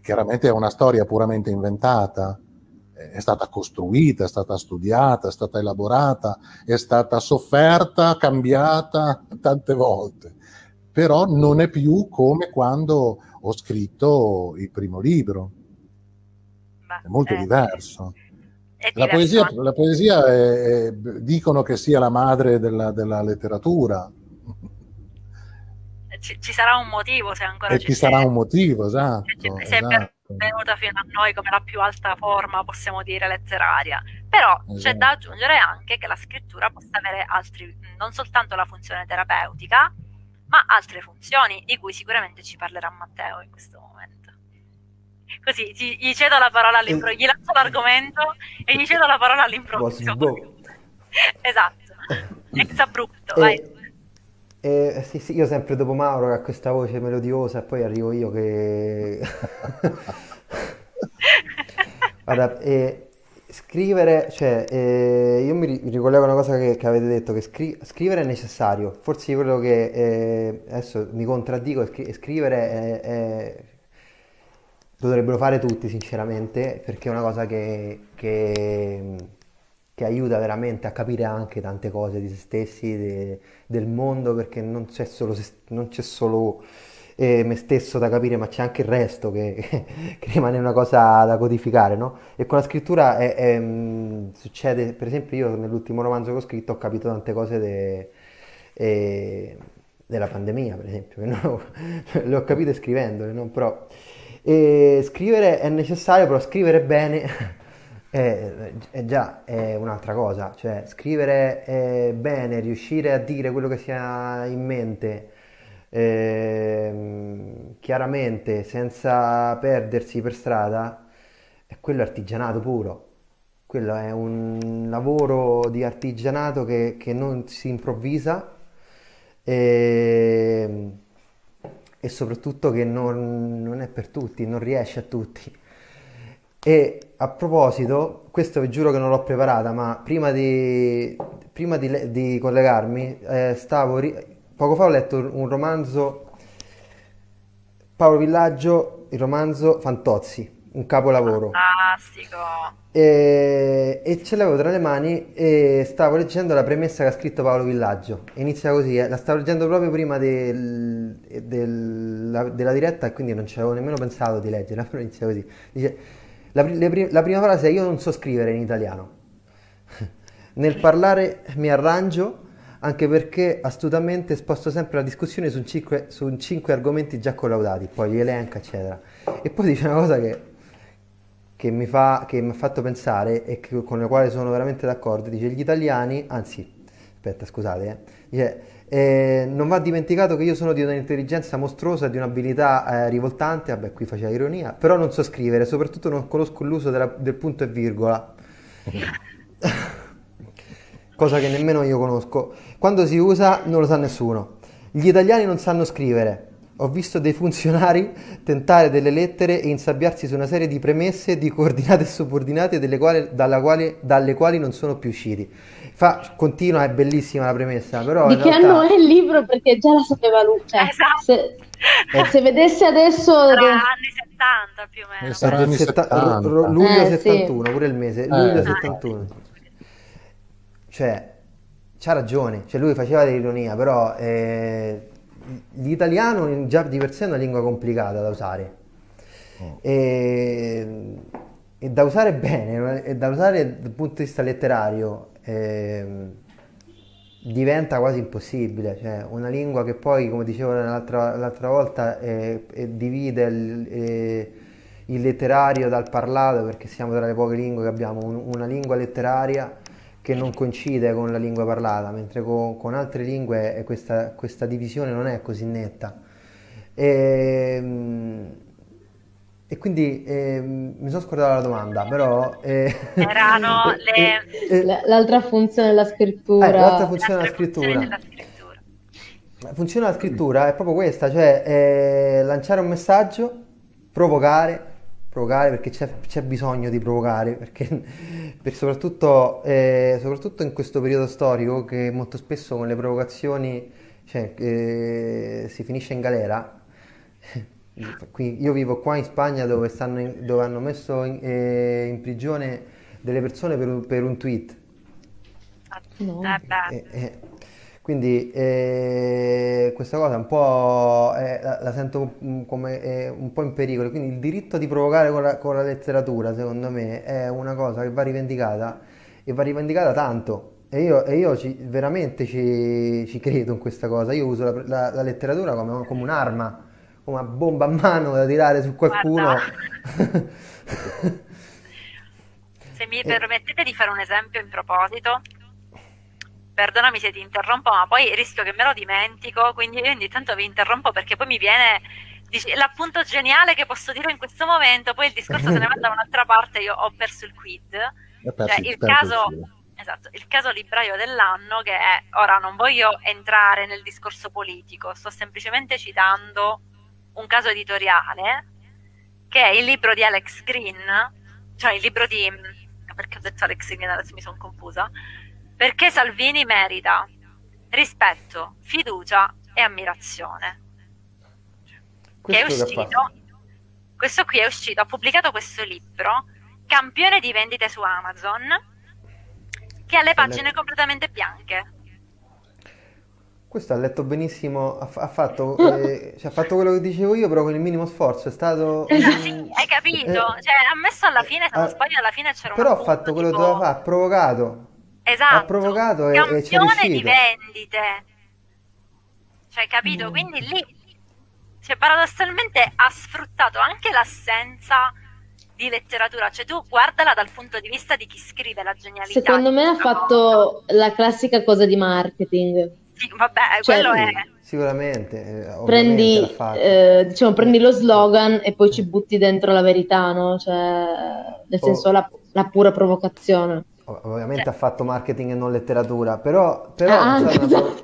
chiaramente è una storia puramente inventata, è stata costruita, è stata studiata, è stata elaborata, è stata sofferta, cambiata tante volte, però non è più come quando ho scritto il primo libro. è molto eh, diverso. È la poesia, la poesia è, è, dicono che sia la madre della, della letteratura. Ci, ci, sarà un motivo se ancora e ci sarà un motivo, esatto. Se, se esatto. Per venuta fino a noi come la più alta forma, possiamo dire, letteraria. Però esatto. c'è da aggiungere anche che la scrittura possa avere altri, non soltanto la funzione terapeutica, ma altre funzioni di cui sicuramente ci parlerà Matteo in questo momento. Così gli, gli cedo la parola all'improvviso, gli lancio l'argomento e gli cedo la parola all'improvviso. esatto, ex abrupto, e, vai. Eh, sì, sì, io sempre dopo Mauro che ha questa voce melodiosa e poi arrivo io che... Guarda, eh, scrivere, cioè, eh, io mi, ricollego a una cosa che, che avete detto, che scri- scrivere è necessario, forse quello che adesso mi contraddico, scri- scrivere è, è... lo dovrebbero fare tutti sinceramente, perché è una cosa che, che che aiuta veramente a capire anche tante cose di se stessi, de, del mondo, perché non c'è solo, non c'è solo eh, me stesso da capire, ma c'è anche il resto che, che, rimane una cosa da codificare, no? E con la scrittura è, è, mm, succede, per esempio io nell'ultimo romanzo che ho scritto ho capito tante cose de, eh, della pandemia, per esempio, no, le ho capite scrivendole, no? Però, eh, scrivere è necessario, però scrivere bene è, è già è un'altra cosa, cioè scrivere è bene, riuscire a dire quello che si ha in mente eh, chiaramente senza perdersi per strada, è quello artigianato puro. Quello è un lavoro di artigianato che, che non si improvvisa e, e soprattutto che non, non è per tutti, non riesce a tutti. E a proposito, questo vi giuro che non l'ho preparata, ma prima di, prima di, di collegarmi, eh, stavo ri... poco fa ho letto un romanzo, Paolo Villaggio, il romanzo Fantozzi, un capolavoro. Fantastico! E, e ce l'avevo tra le mani e stavo leggendo la premessa che ha scritto Paolo Villaggio. Inizia così, eh. la stavo leggendo proprio prima del, del, la, della diretta e quindi non ci avevo nemmeno pensato di leggerla, però inizia così. Dice la, le, la prima frase è io non so scrivere in italiano. Nel parlare mi arrangio anche perché astutamente sposto sempre la discussione su cinque, su cinque argomenti già collaudati, poi li elenca, eccetera. E poi dice una cosa che, che, mi, fa, che mi ha fatto pensare e che, con la quale sono veramente d'accordo. Dice gli italiani, anzi, aspetta, scusate, eh, dice eh, non va dimenticato che io sono di un'intelligenza mostruosa, di un'abilità eh, rivoltante, vabbè qui faceva ironia, però non so scrivere, soprattutto non conosco l'uso della, del punto e virgola. Cosa che nemmeno io conosco. Quando si usa non lo sa nessuno. Gli italiani non sanno scrivere. Ho visto dei funzionari tentare delle lettere e insabbiarsi su una serie di premesse, di coordinate e subordinate quali, quali, dalle quali non sono più usciti. Fa, continua, è bellissima la premessa, però... Di che realtà... anno è il libro? Perché già la sapeva lui. Cioè, esatto. se, eh. se vedesse adesso... Sarà anni 70 più o meno. Sarà anni 70. luglio eh, 71, sì. pure il mese. Eh. Luglio 71. Cioè, c'ha ragione. Cioè, lui faceva dell'ironia, però... Eh, l'italiano già di per sé è una lingua complicata da usare. Oh. E è da usare bene, è da usare dal punto di vista letterario. Eh, diventa quasi impossibile, cioè una lingua che poi, come dicevo l'altra, l'altra volta, eh, eh, divide il, il, letterario dal parlato, perché siamo tra le poche lingue che abbiamo un, una lingua letteraria che non coincide con la lingua parlata, mentre con, con altre lingue questa, questa, divisione non è così netta. E, ehm, e quindi eh, mi sono scordato la domanda, però... Eh, Erano le... Eh, l'altra funzione della scrittura. Eh, l'altra funzione della scrittura. scrittura. La funzione della scrittura è proprio questa, cioè eh, lanciare un messaggio, provocare, provocare perché c'è, c'è bisogno di provocare, perché, per soprattutto, eh, soprattutto, in questo periodo storico che molto spesso con le provocazioni cioè, eh, si finisce in galera Qui, io vivo qua in Spagna dove, in, dove hanno messo in, eh, in, prigione delle persone per un, per un tweet. No. Eh, eh, quindi eh, questa cosa un po' la, la, sento come un po' in pericolo. Quindi il diritto di provocare con la, con la, letteratura, secondo me, è una cosa che va rivendicata e va rivendicata tanto. E io, e io ci, veramente ci, ci, credo in questa cosa. Io uso la, la letteratura come, come un'arma una bomba a mano da tirare su qualcuno. se mi permettete di fare un esempio in proposito, perdonami se ti interrompo, ma poi rischio che me lo dimentico, quindi io ogni tanto vi interrompo perché poi mi viene l'appunto geniale che posso dire in questo momento, poi il discorso se ne va da un'altra parte, io ho perso il quid. Cioè, il, caso, esatto, il caso libraio dell'anno che è, ora non voglio entrare nel discorso politico, sto semplicemente citando un caso editoriale che è il libro di Alex Green, cioè il libro di... perché ho detto Alex Green, adesso mi sono confusa, perché Salvini merita rispetto, fiducia e ammirazione. Che è uscito, questo qui è uscito, ha pubblicato questo libro, campione di vendite su Amazon, che ha le pagine completamente bianche questo ha letto benissimo, ha, ha fatto, eh, cioè, ha fatto quello che dicevo io, però con il minimo sforzo. È stato. Sì, hai capito? Eh, cioè, ha messo alla fine, se non ah, sbaglio, alla fine c'era Però ha fatto quello tipo... che doveva fare, ha provocato. Esatto. Ha provocato e, e c'è riuscito. di vendite. Cioè, capito? Mm. Quindi lì, cioè, paradossalmente ha sfruttato anche l'assenza di letteratura, cioè tu guardala dal punto di vista di chi scrive la genialità. Secondo me ha fatto la classica cosa di marketing sì, vabbè, cioè, quello è... Sicuramente. Eh, prendi, eh, diciamo, prendi lo slogan e poi ci butti dentro la verità, no? Cioè, nel senso, oh. la, la, pura provocazione. Ovviamente cioè. ha fatto marketing e non letteratura, però, però, ah, una, esatto.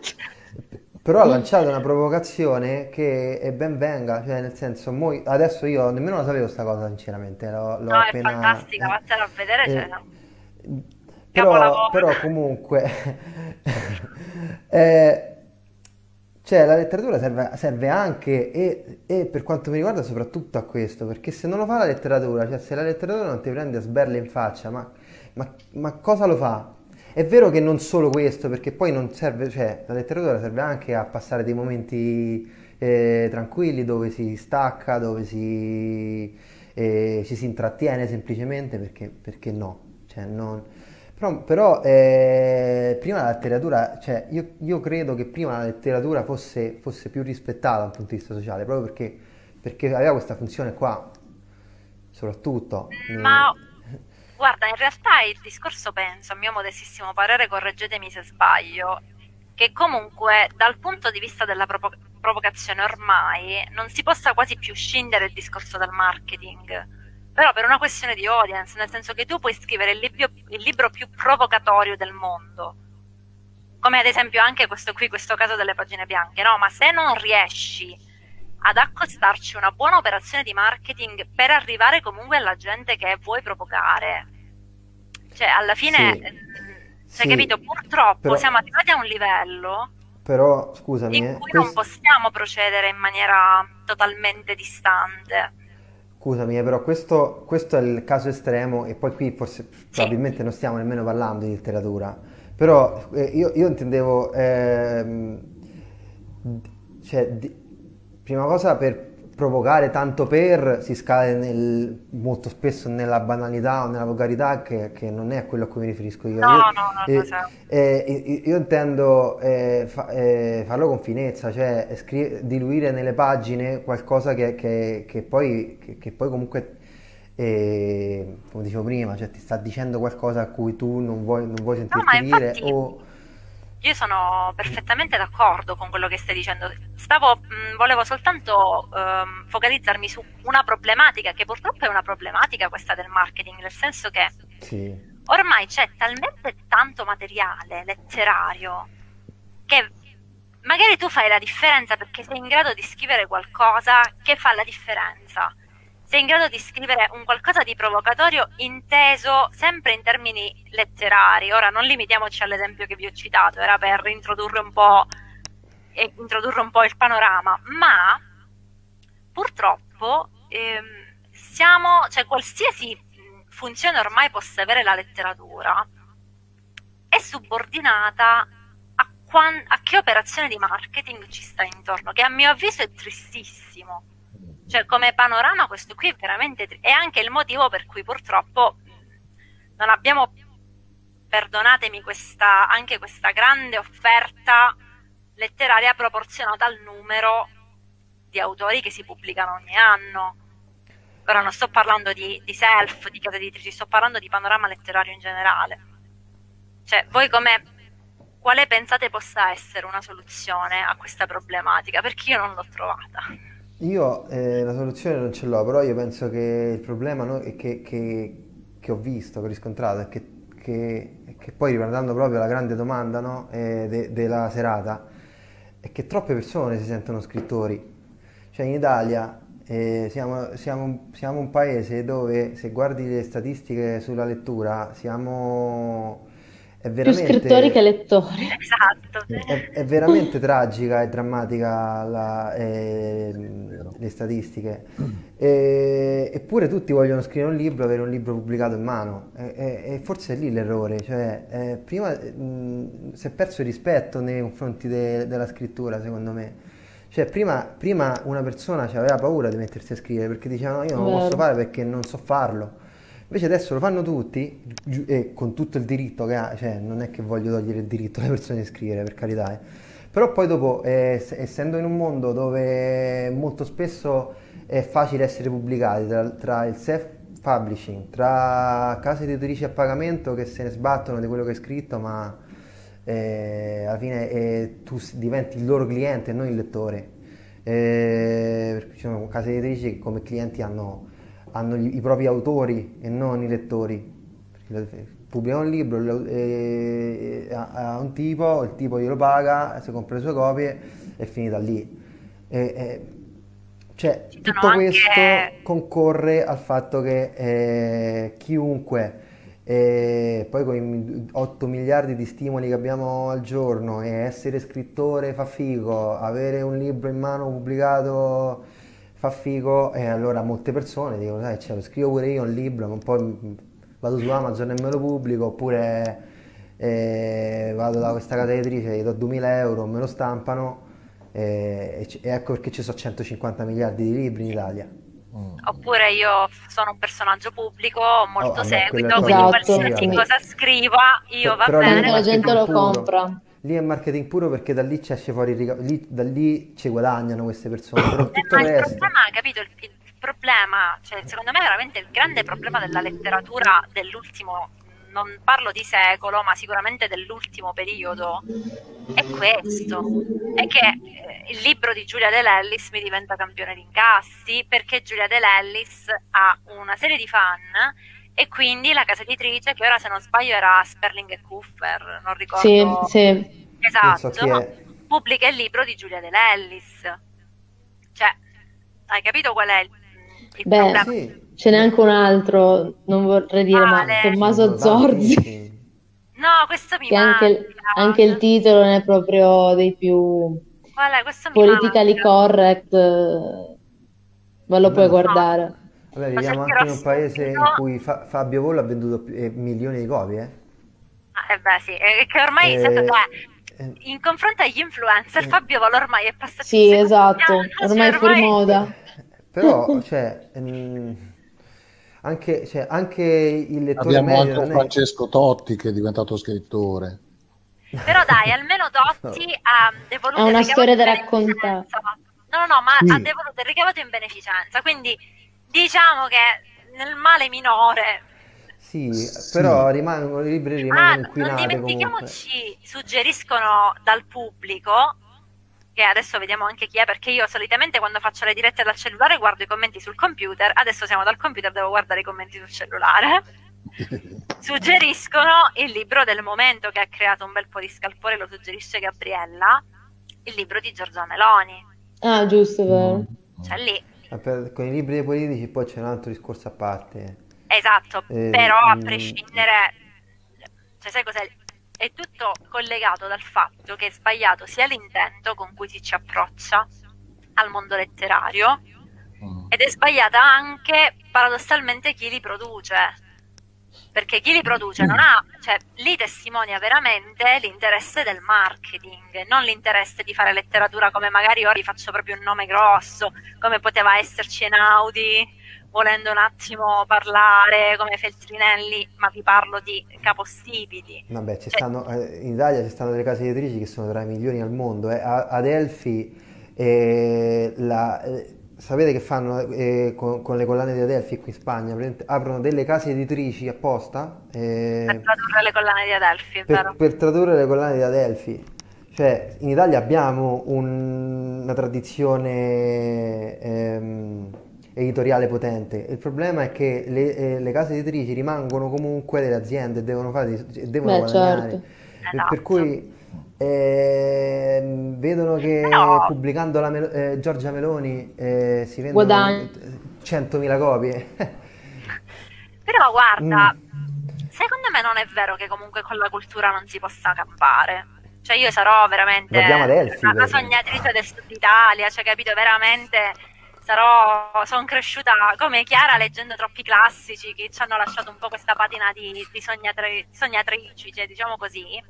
però ha lanciato una provocazione che è ben venga, cioè nel senso, mo, adesso io nemmeno la sapevo questa cosa, sinceramente. L'ho, l'ho no, appena, è fantastica, eh, vattela a vedere. Cioè, no. Però, però comunque eh, cioè, la letteratura serve, serve anche e, e, per quanto mi riguarda soprattutto a questo, perché se non lo fa la letteratura, cioè se la letteratura non ti prende a sberle in faccia, ma, ma, ma cosa lo fa? È vero che non solo questo, perché poi non serve, cioè la letteratura serve anche a passare dei momenti eh, tranquilli dove si stacca, dove si, eh, ci si intrattiene semplicemente, perché, perché no? Cioè, non, però, però eh, prima la letteratura, cioè io, io, credo che prima la letteratura fosse, fosse, più rispettata dal punto di vista sociale, proprio perché, perché aveva questa funzione qua, soprattutto. Ma guarda, in realtà il discorso penso, a mio modestissimo parere, correggetemi se sbaglio, che comunque dal punto di vista della provo- provocazione ormai non si possa quasi più scindere il discorso del marketing però per una questione di audience, nel senso che tu puoi scrivere il libro, il libro più provocatorio del mondo, come ad esempio anche questo qui, questo caso delle pagine bianche, no? Ma se non riesci ad accostarci una buona operazione di marketing per arrivare comunque alla gente che vuoi provocare, cioè alla fine, sì. Eh, cioè, sì. capito? Purtroppo però, siamo arrivati a un livello però, scusami, in cui eh, non possiamo procedere in maniera totalmente distante. Scusami, eh, però questo, questo, è il caso estremo e poi qui forse probabilmente non stiamo nemmeno parlando di letteratura, però eh, io, io, intendevo, ehm, cioè, di, prima cosa per, provocare tanto per si scade nel, molto spesso nella banalità o nella volgarità che, che, non è quello a cui mi riferisco io. No, io, no, no, eh, no eh, io intendo eh, fa, eh, farlo con finezza, cioè scri- diluire nelle pagine qualcosa che, che, che poi, poi, comunque, eh, come dicevo prima, cioè ti sta dicendo qualcosa a cui tu non vuoi, non vuoi sentirti no, dire infatti... o io sono perfettamente d'accordo con quello che stai dicendo. Stavo, mh, volevo soltanto um, focalizzarmi su una problematica che purtroppo è una problematica questa del marketing, nel senso che sì. ormai c'è talmente tanto materiale letterario che magari tu fai la differenza perché sei in grado di scrivere qualcosa che fa la differenza sei in grado di scrivere un qualcosa di provocatorio inteso sempre in termini letterari. Ora non limitiamoci all'esempio che vi ho citato, era per introdurre un po', eh, introdurre un po il panorama, ma purtroppo ehm, siamo, cioè qualsiasi funzione ormai possa avere la letteratura è subordinata a, quan- a che operazione di marketing ci sta intorno, che a mio avviso è tristissimo cioè, come panorama questo qui è veramente... è anche il motivo per cui purtroppo non abbiamo, perdonatemi, questa, anche questa grande offerta letteraria proporzionata al numero di autori che si pubblicano ogni anno. Ora non sto parlando di, di self, di case editrici, sto parlando di panorama letterario in generale. Cioè, voi come quale pensate possa essere una soluzione a questa problematica? Perché io non l'ho trovata. Io eh, la soluzione non ce l'ho, però io penso che il problema no, che, che, che, ho visto, che ho riscontrato, è che, che poi riguardando proprio la grande domanda no, eh, de, della serata, è che troppe persone si sentono scrittori. Cioè in Italia eh, siamo, siamo, siamo un paese dove se guardi le statistiche sulla lettura siamo è veramente, Più scrittori che lettori. Esatto. È, è veramente tragica e drammatica la, eh, le statistiche. E, eppure tutti vogliono scrivere un libro, avere un libro pubblicato in mano. E, e forse è lì l'errore. Cioè, eh, prima mh, si è perso il rispetto nei confronti de, della scrittura, secondo me. Cioè, prima, prima una persona aveva paura di mettersi a scrivere perché diceva no, io non lo posso fare perché non so farlo. Invece adesso lo fanno tutti e con tutto il diritto che ha, cioè non è che voglio togliere il diritto alle persone di scrivere, per carità. Eh. Però poi dopo, eh, essendo in un mondo dove molto spesso è facile essere pubblicati tra, tra il self-publishing, tra case editrici a pagamento che se ne sbattono di quello che hai scritto, ma eh, alla fine eh, tu diventi il loro cliente e non il lettore. Eh, perché ci sono case editrici che come clienti hanno hanno i, propri autori e non i lettori. Pubblica un libro e, e, a, un tipo, il tipo glielo paga, si compra le sue copie e finita lì. E, cioè, tutto anche... questo concorre al fatto che eh, chiunque, eh, poi con i 8 miliardi di stimoli che abbiamo al giorno, e essere scrittore fa figo, avere un libro in mano pubblicato fa figo e allora molte persone dicono sai cioè, scrivo pure io un libro ma poi vado su Amazon e me lo pubblico oppure eh, vado da questa casa editrice gli do 2000 euro me lo stampano eh, e, ecco perché ci sono 150 miliardi di libri in Italia mm. Oppure io sono un personaggio pubblico, molto oh, seguito, quindi esatto. qualsiasi cosa scriva io va bene. La gente lo compra lì è marketing puro perché da lì ci esce fuori il ricavo, lì, da lì ci guadagnano queste persone, però tutto eh, il, il resto... Problema, capito, il, il problema, cioè, secondo me veramente il grande problema della letteratura dell'ultimo, non parlo di secolo, ma sicuramente dell'ultimo periodo, è questo, è che eh, il libro di Giulia De Lellis mi diventa campione di incassi perché Giulia De Lellis ha una serie di fan e quindi la casa editrice che ora se non sbaglio era Sperling e Cooper, non ricordo. Sì, sì. Esatto, so pubblica il libro di Giulia De Lellis. Cioè, hai capito qual è il, il Beh, problema? Sì. Ce n'è anche un altro, non vorrei dire, vale. ma Tommaso Zorzi. No, questo mi che anche, anche, il titolo non è proprio dei più vale, politically correct, ma lo puoi guardare. Vabbè, viviamo anche in un paese in cui Fa- Fabio Volo ha venduto più, eh, milioni di copie. Eh? Ah, eh beh, sì, è che ormai, eh, sento, cioè, in confronto agli influencer, Fabio Volo ormai è passato Sì, esatto, ormai è fuori moda. però, cioè, ehm, anche, cioè, anche il lettore Abbiamo medio anche non è... Francesco Totti che è diventato scrittore. Però dai, almeno Totti ha devoluto Ha una storia da raccontare. No, no, no, ma Sì. ha devoluto il ricavato in beneficenza, quindi diciamo che nel male minore Sì, Sì. però rimangono, i libri Ah, rimangono non inquinati comunque. dimentichiamoci, suggeriscono dal pubblico, che adesso vediamo anche chi è, perché io solitamente quando faccio le dirette dal cellulare guardo i commenti sul computer, adesso siamo dal computer, devo guardare i commenti sul cellulare. Suggeriscono il libro del momento che ha creato un bel po' di scalpore, lo suggerisce Gabriella, il libro di Giorgia Meloni. Ah, giusto, vero. Cioè lì, per- Con i libri dei politici poi c'è un altro discorso a parte. esatto, Eh, però a mm. prescindere, cioè sai cos'è? È tutto collegato dal fatto che è sbagliato sia l'intento con cui si ci approccia al mondo letterario Mm. ed è sbagliata anche paradossalmente chi li produce. Perché chi li produce non ha, cioè lì testimonia veramente l'interesse del marketing, non l'interesse di fare letteratura come magari ora faccio proprio un nome grosso, come poteva esserci Einaudi, volendo un attimo parlare come Feltrinelli, ma vi parlo di capostipiti. Vabbè, ci Cioè- stanno, eh, in Italia ci stanno delle case editrici che sono tra i migliori al mondo. eh. Adelphi, eh, la- eh, sapete che fanno eh, con, con le collane di Adelphi qui in Spagna? Aprono delle case editrici apposta eh, Per tradurre le collane di Adelphi, per, vero? per tradurre le collane di Adelphi. Cioè, in Italia abbiamo un- una tradizione ehm, editoriale potente. Il problema è che le, eh, le case editrici rimangono comunque delle aziende e devono fare, e devono Beh, guadagnare. certo. Per, Esatto. per cui ehm, vedono che Però- pubblicando la Mel- eh, Giorgia Meloni eh, si vendono Guadagni. 100.000 copie. Però guarda, Mm. secondo me non è vero che comunque con la cultura non si possa campare. Cioè io sarò veramente Adelphi, una, sognatrice del sud Italia, cioè capito, veramente sarò, sono cresciuta come Chiara leggendo troppi classici che ci hanno lasciato un po' questa patina di, di sognatri- sognatrici, cioè, diciamo così.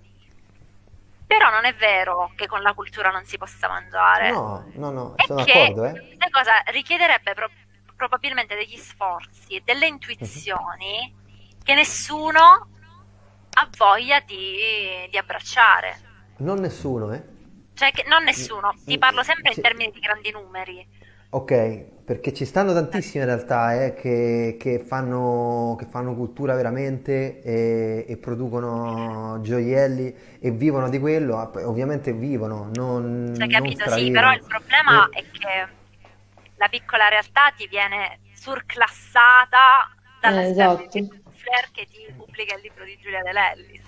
Però non è vero che con la cultura non si possa mangiare. No, no, no, sono che d'accordo, eh. questa cosa richiederebbe pro- probabilmente degli sforzi e delle intuizioni che nessuno ha voglia di, di abbracciare. Non nessuno, eh. Cioè, che non nessuno, ti parlo sempre in termini di grandi numeri. Ok, perché ci stanno tantissime in realtà eh, che, che fanno, che fanno cultura veramente e, e producono gioielli e vivono di quello, ah, ovviamente vivono, non, Cioè, non capito? Sì, però il problema E- è che la piccola realtà ti viene surclassata dall'esterno esatto. di Flair che ti pubblica il libro di Giulia De Lellis.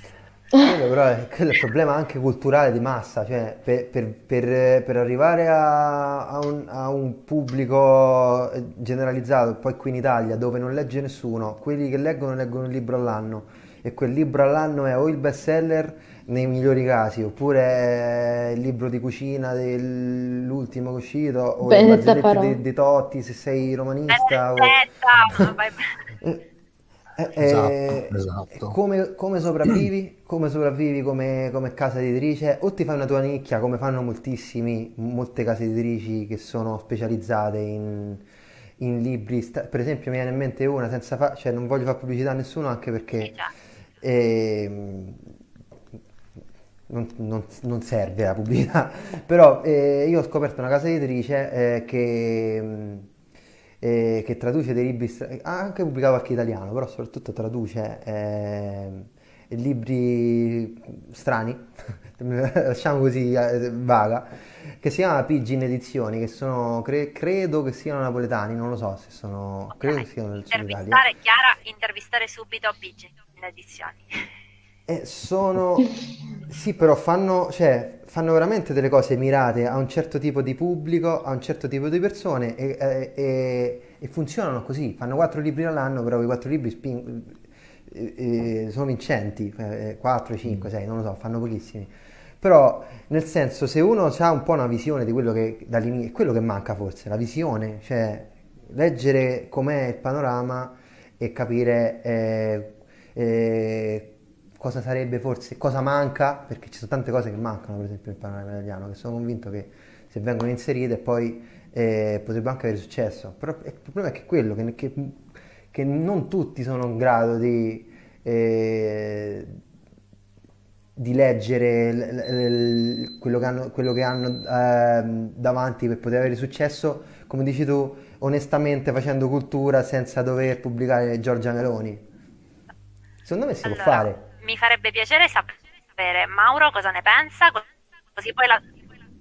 Quello però è, quello è il problema anche culturale di massa, cioè per, per- per- per arrivare a, a un, a un pubblico eh, generalizzato, poi qui in Italia dove non legge nessuno, quelli che leggono leggono un libro all'anno e quel libro all'anno è o il bestseller nei migliori casi, oppure è il libro di cucina dell'ultimo che è uscito, o le Benedetta barzellette di, di Totti se sei romanista. o- Benedetta, vai- eh, eh, Esatto, eh, esatto. Come, come sopravvivi? Come sopravvivi come, come casa editrice? O ti fai una tua nicchia, come fanno moltissimi, molte case editrici che sono specializzate in, in libri. Per esempio, mi viene in mente una senza fa- cioè non voglio fare pubblicità a nessuno anche perché già. ehm, non, non- non serve la pubblicità, però eh, io ho scoperto una casa editrice eh, che, eh, che traduce dei libri, stra- ha anche pubblicato qualche italiano, però soprattutto traduce ehm, libri strani, lasciamo così eh, vaga, che si chiama Pigeon Edizioni, che sono, cre- credo che siano napoletani, non lo so se sono, credo che siano del sud Italia. Chiara, intervistare subito Bigi in edizioni. Eh, sono... Sì, però fanno, cioè, fanno veramente delle cose mirate a un certo tipo di pubblico, a un certo tipo di persone e, e- e- funzionano così. Fanno quattro libri all'anno, però quei quattro libri spin- eh, eh, sono vincenti, eh, 4, 5, 6, non lo so, fanno pochissimi. Però, nel senso, se uno ha un po' una visione di quello che è quello che manca forse, la visione, cioè leggere com'è il panorama e capire eh, eh, cosa sarebbe forse, cosa manca, perché ci sono tante cose che mancano, per esempio nel panorama italiano, che sono convinto che se vengono inserite poi eh, potrebbe anche avere successo. Però il problema è che quello, che, che, che non tutti sono in grado di, eh, di leggere l- l- quello che hanno, quello che hanno eh, davanti per poter avere successo, come dici tu, onestamente facendo cultura senza dover pubblicare Giorgia Meloni. Secondo me si allora, può fare. Mi farebbe piacere sapere Mauro cosa ne pensa, così poi, la,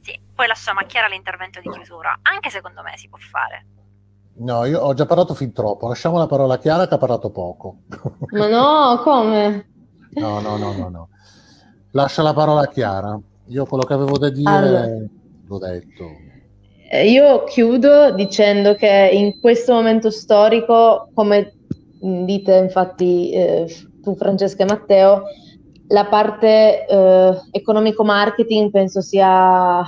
sì, poi lasciamo a Chiara l'intervento di chiusura. Anche secondo me si può fare. No, io ho già parlato fin troppo. Lasciamo la parola a Chiara che ha parlato poco. Ma no, come? No, no, no, no, no. Lascia la parola a Chiara. Io quello che avevo da dire allora. l'ho detto. Eh, io chiudo dicendo che in questo momento storico, come dite infatti eh, tu Francesca e Matteo, la parte eh, economico-marketing penso sia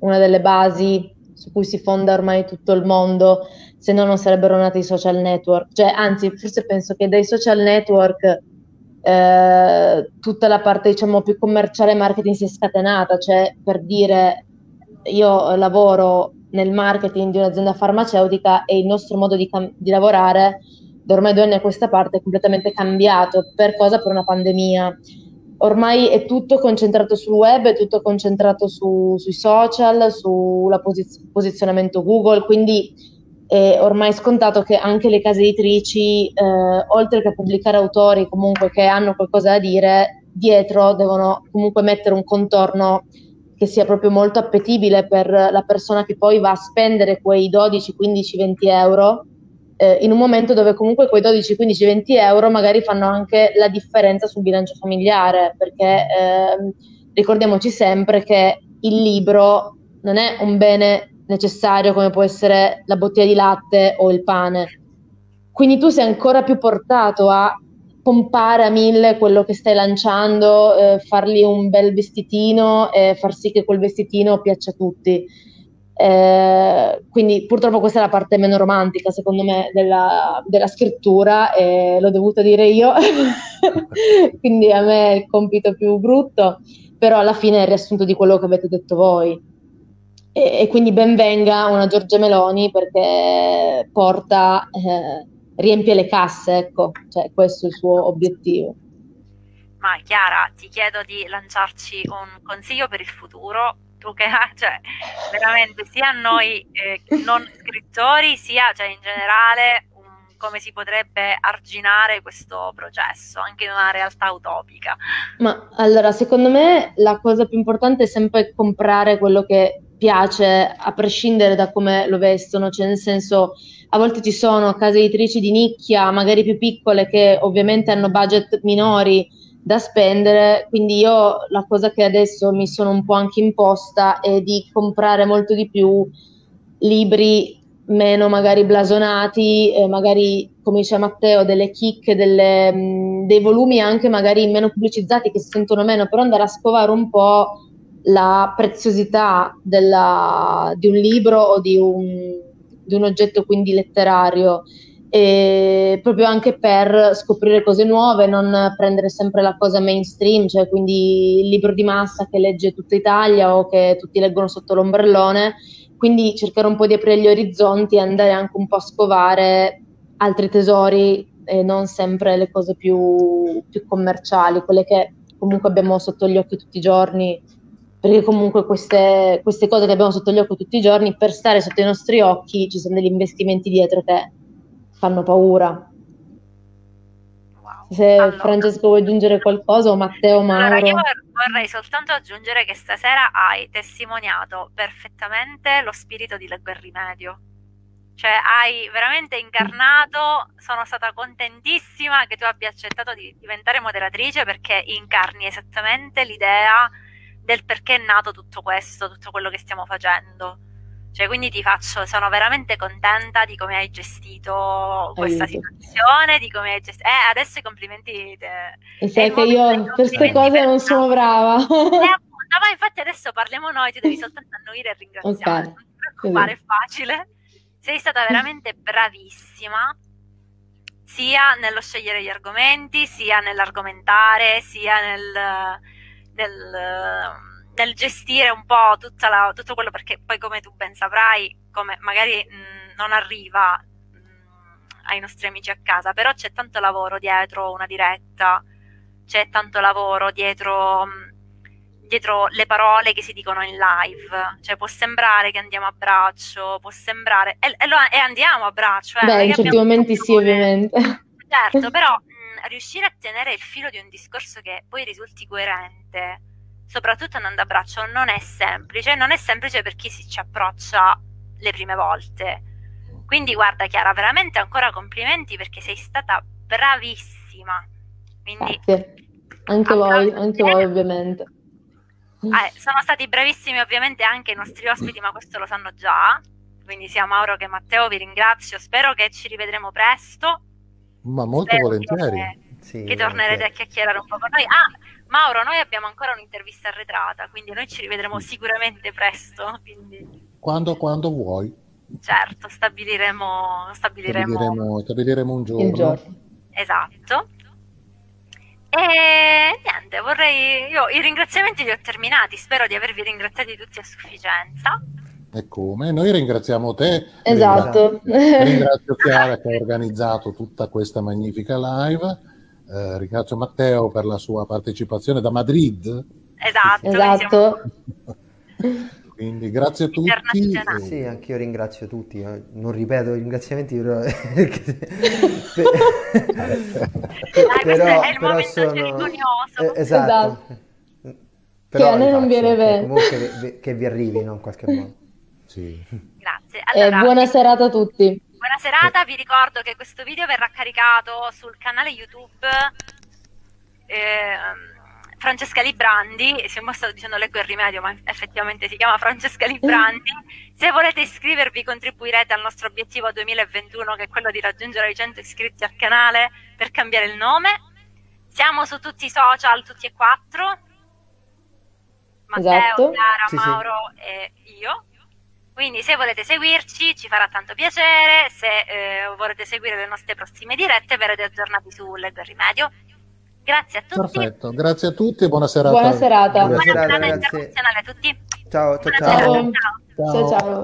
una delle basi su cui si fonda ormai tutto il mondo, se no non sarebbero nati i social network. Cioè, anzi, forse penso che dai social network eh, tutta la parte diciamo più commerciale e marketing si è scatenata, cioè per dire io lavoro nel marketing di un'azienda farmaceutica e il nostro modo di, cam- di lavorare da ormai due anni a questa parte è completamente cambiato. Per cosa? Per una pandemia. Ormai è tutto concentrato sul web, è tutto concentrato su, sui social, sul posiz- posizionamento Google, quindi è ormai scontato che anche le case editrici, eh, oltre che pubblicare autori comunque che hanno qualcosa da dire, dietro devono comunque mettere un contorno che sia proprio molto appetibile per la persona che poi va a spendere quei 12, 15, 20 euro eh, in un momento dove comunque quei 12, 15, 20 euro magari fanno anche la differenza sul bilancio familiare, perché eh, ricordiamoci sempre che il libro non è un bene necessario come può essere la bottiglia di latte o il pane. Quindi tu sei ancora più portato a pompare a mille quello che stai lanciando, eh, fargli un bel vestitino e far sì che quel vestitino piaccia a tutti. Eh, quindi purtroppo questa è la parte meno romantica secondo me della, della scrittura e l'ho dovuto dire io, quindi a me è il compito più brutto, però alla fine è il riassunto di quello che avete detto voi. E, e quindi ben venga una Giorgia Meloni perché porta, eh, riempie le casse, ecco, cioè questo è il suo obiettivo. Ma Chiara, ti chiedo di lanciarci un consiglio per il futuro tu che ha, cioè veramente sia noi eh, non scrittori, sia cioè, in generale um, come si potrebbe arginare questo processo anche in una realtà utopica. Ma allora, secondo me la cosa più importante è sempre comprare quello che piace a prescindere da come lo vestono, cioè nel senso a volte ci sono case editrici di nicchia, magari più piccole, che ovviamente hanno budget minori da spendere, quindi io la cosa che adesso mi sono un po' anche imposta è di comprare molto di più libri meno magari blasonati, eh, magari come dice Matteo, delle chicche, delle, mh, dei volumi anche magari meno pubblicizzati che si sentono meno, però andare a scovare un po' la preziosità della, di un libro o di un, di un oggetto quindi letterario e proprio anche per scoprire cose nuove, non prendere sempre la cosa mainstream, cioè quindi il libro di massa che legge tutta Italia o che tutti leggono sotto l'ombrellone, quindi cercare un po' di aprire gli orizzonti e andare anche un po' a scovare altri tesori e non sempre le cose più, più commerciali, quelle che comunque abbiamo sotto gli occhi tutti i giorni, perché comunque queste, queste cose che abbiamo sotto gli occhi tutti i giorni, per stare sotto i nostri occhi ci sono degli investimenti dietro che fanno paura. Wow. Se allora, Francesco vuoi aggiungere qualcosa o Matteo Mauro. Allora, io vorrei soltanto aggiungere che stasera hai testimoniato perfettamente lo spirito di Leggo il Rimedio. Cioè hai veramente incarnato, sono stata contentissima che tu abbia accettato di diventare moderatrice perché incarni esattamente l'idea del perché è nato tutto questo, tutto quello che stiamo facendo. Cioè, quindi ti faccio, sono veramente contenta di come hai gestito questa Aiuto. situazione, di come hai gestito... Eh, adesso i complimenti... Te... E sai che io per queste cose non sono brava. Eh, appunto, ma infatti adesso parliamo noi, tu devi soltanto annuire e ringraziare. Okay. Non ti preoccupare, è facile. Sei stata veramente bravissima, sia nello scegliere gli argomenti, sia nell'argomentare, sia nel... nel nel gestire un po' la, tutto quello, perché poi come tu ben saprai, come magari mh, non arriva mh, ai nostri amici a casa, però c'è tanto lavoro dietro una diretta, c'è tanto lavoro dietro, dietro le parole che si dicono in live, cioè può sembrare che andiamo a braccio, può sembrare, e, e, lo, e andiamo a braccio. Eh, Beh, in certi momenti sì, ovviamente. Certo, però mh, riuscire a tenere il filo di un discorso che poi risulti coerente, soprattutto andando a braccio, non è semplice, non è semplice per chi si ci approccia le prime volte. Quindi guarda Chiara, veramente ancora complimenti perché sei stata bravissima. Quindi, Grazie. Anche voi, anche voi ovviamente. Eh, sono stati bravissimi ovviamente anche i nostri ospiti, ma questo lo sanno già. Quindi sia Mauro che Matteo, vi ringrazio. Spero che ci rivedremo presto. Ma molto Spero volentieri. Che, sì, che tornerete a chiacchierare un po' con noi. Ah, Mauro, noi abbiamo ancora un'intervista arretrata, quindi noi ci rivedremo sicuramente presto. Quindi... Quando, quando vuoi. Certo, stabiliremo, stabiliremo... stabiliremo, stabiliremo un giorno. giorno. Esatto. E niente, vorrei. Io i ringraziamenti li ho terminati, spero di avervi ringraziati tutti a sufficienza. E come? Noi ringraziamo te. Esatto. Ringrazio, ringrazio Chiara che ha organizzato tutta questa magnifica live. Eh, ringrazio Matteo per la sua partecipazione da Madrid. Esatto. esatto. Quindi grazie a tutti. Sì, anche io ringrazio tutti. Eh. Non ripeto i ringraziamenti, però... però, è il però sono... cerimonioso. Eh, esatto. esatto. Però che a noi non viene bene. Comunque che, che, vi arrivi in qualche modo. Sì. Grazie. Eh, allora, eh, buona serata a tutti. Buona serata, vi ricordo che questo video verrà caricato sul canale YouTube. Eh, Francesca Librandi, siamo stato dicendo leggo il rimedio, ma effettivamente si chiama Francesca Librandi. Se volete iscrivervi, contribuirete al nostro obiettivo 2021, che è quello di raggiungere i 100 iscritti al canale per cambiare il nome. Siamo su tutti i social, tutti e quattro. Matteo, esatto. Chiara, sì, Mauro sì. e io. Quindi se volete seguirci ci farà tanto piacere, se eh, volete seguire le nostre prossime dirette verrete aggiornati su Leggo il Rimedio. Grazie a tutti. Perfetto, grazie a tutti e buona serata. Buona serata. Buona serata, internazionale a tutti. Ciao, ciao, ciao. ciao. ciao. ciao.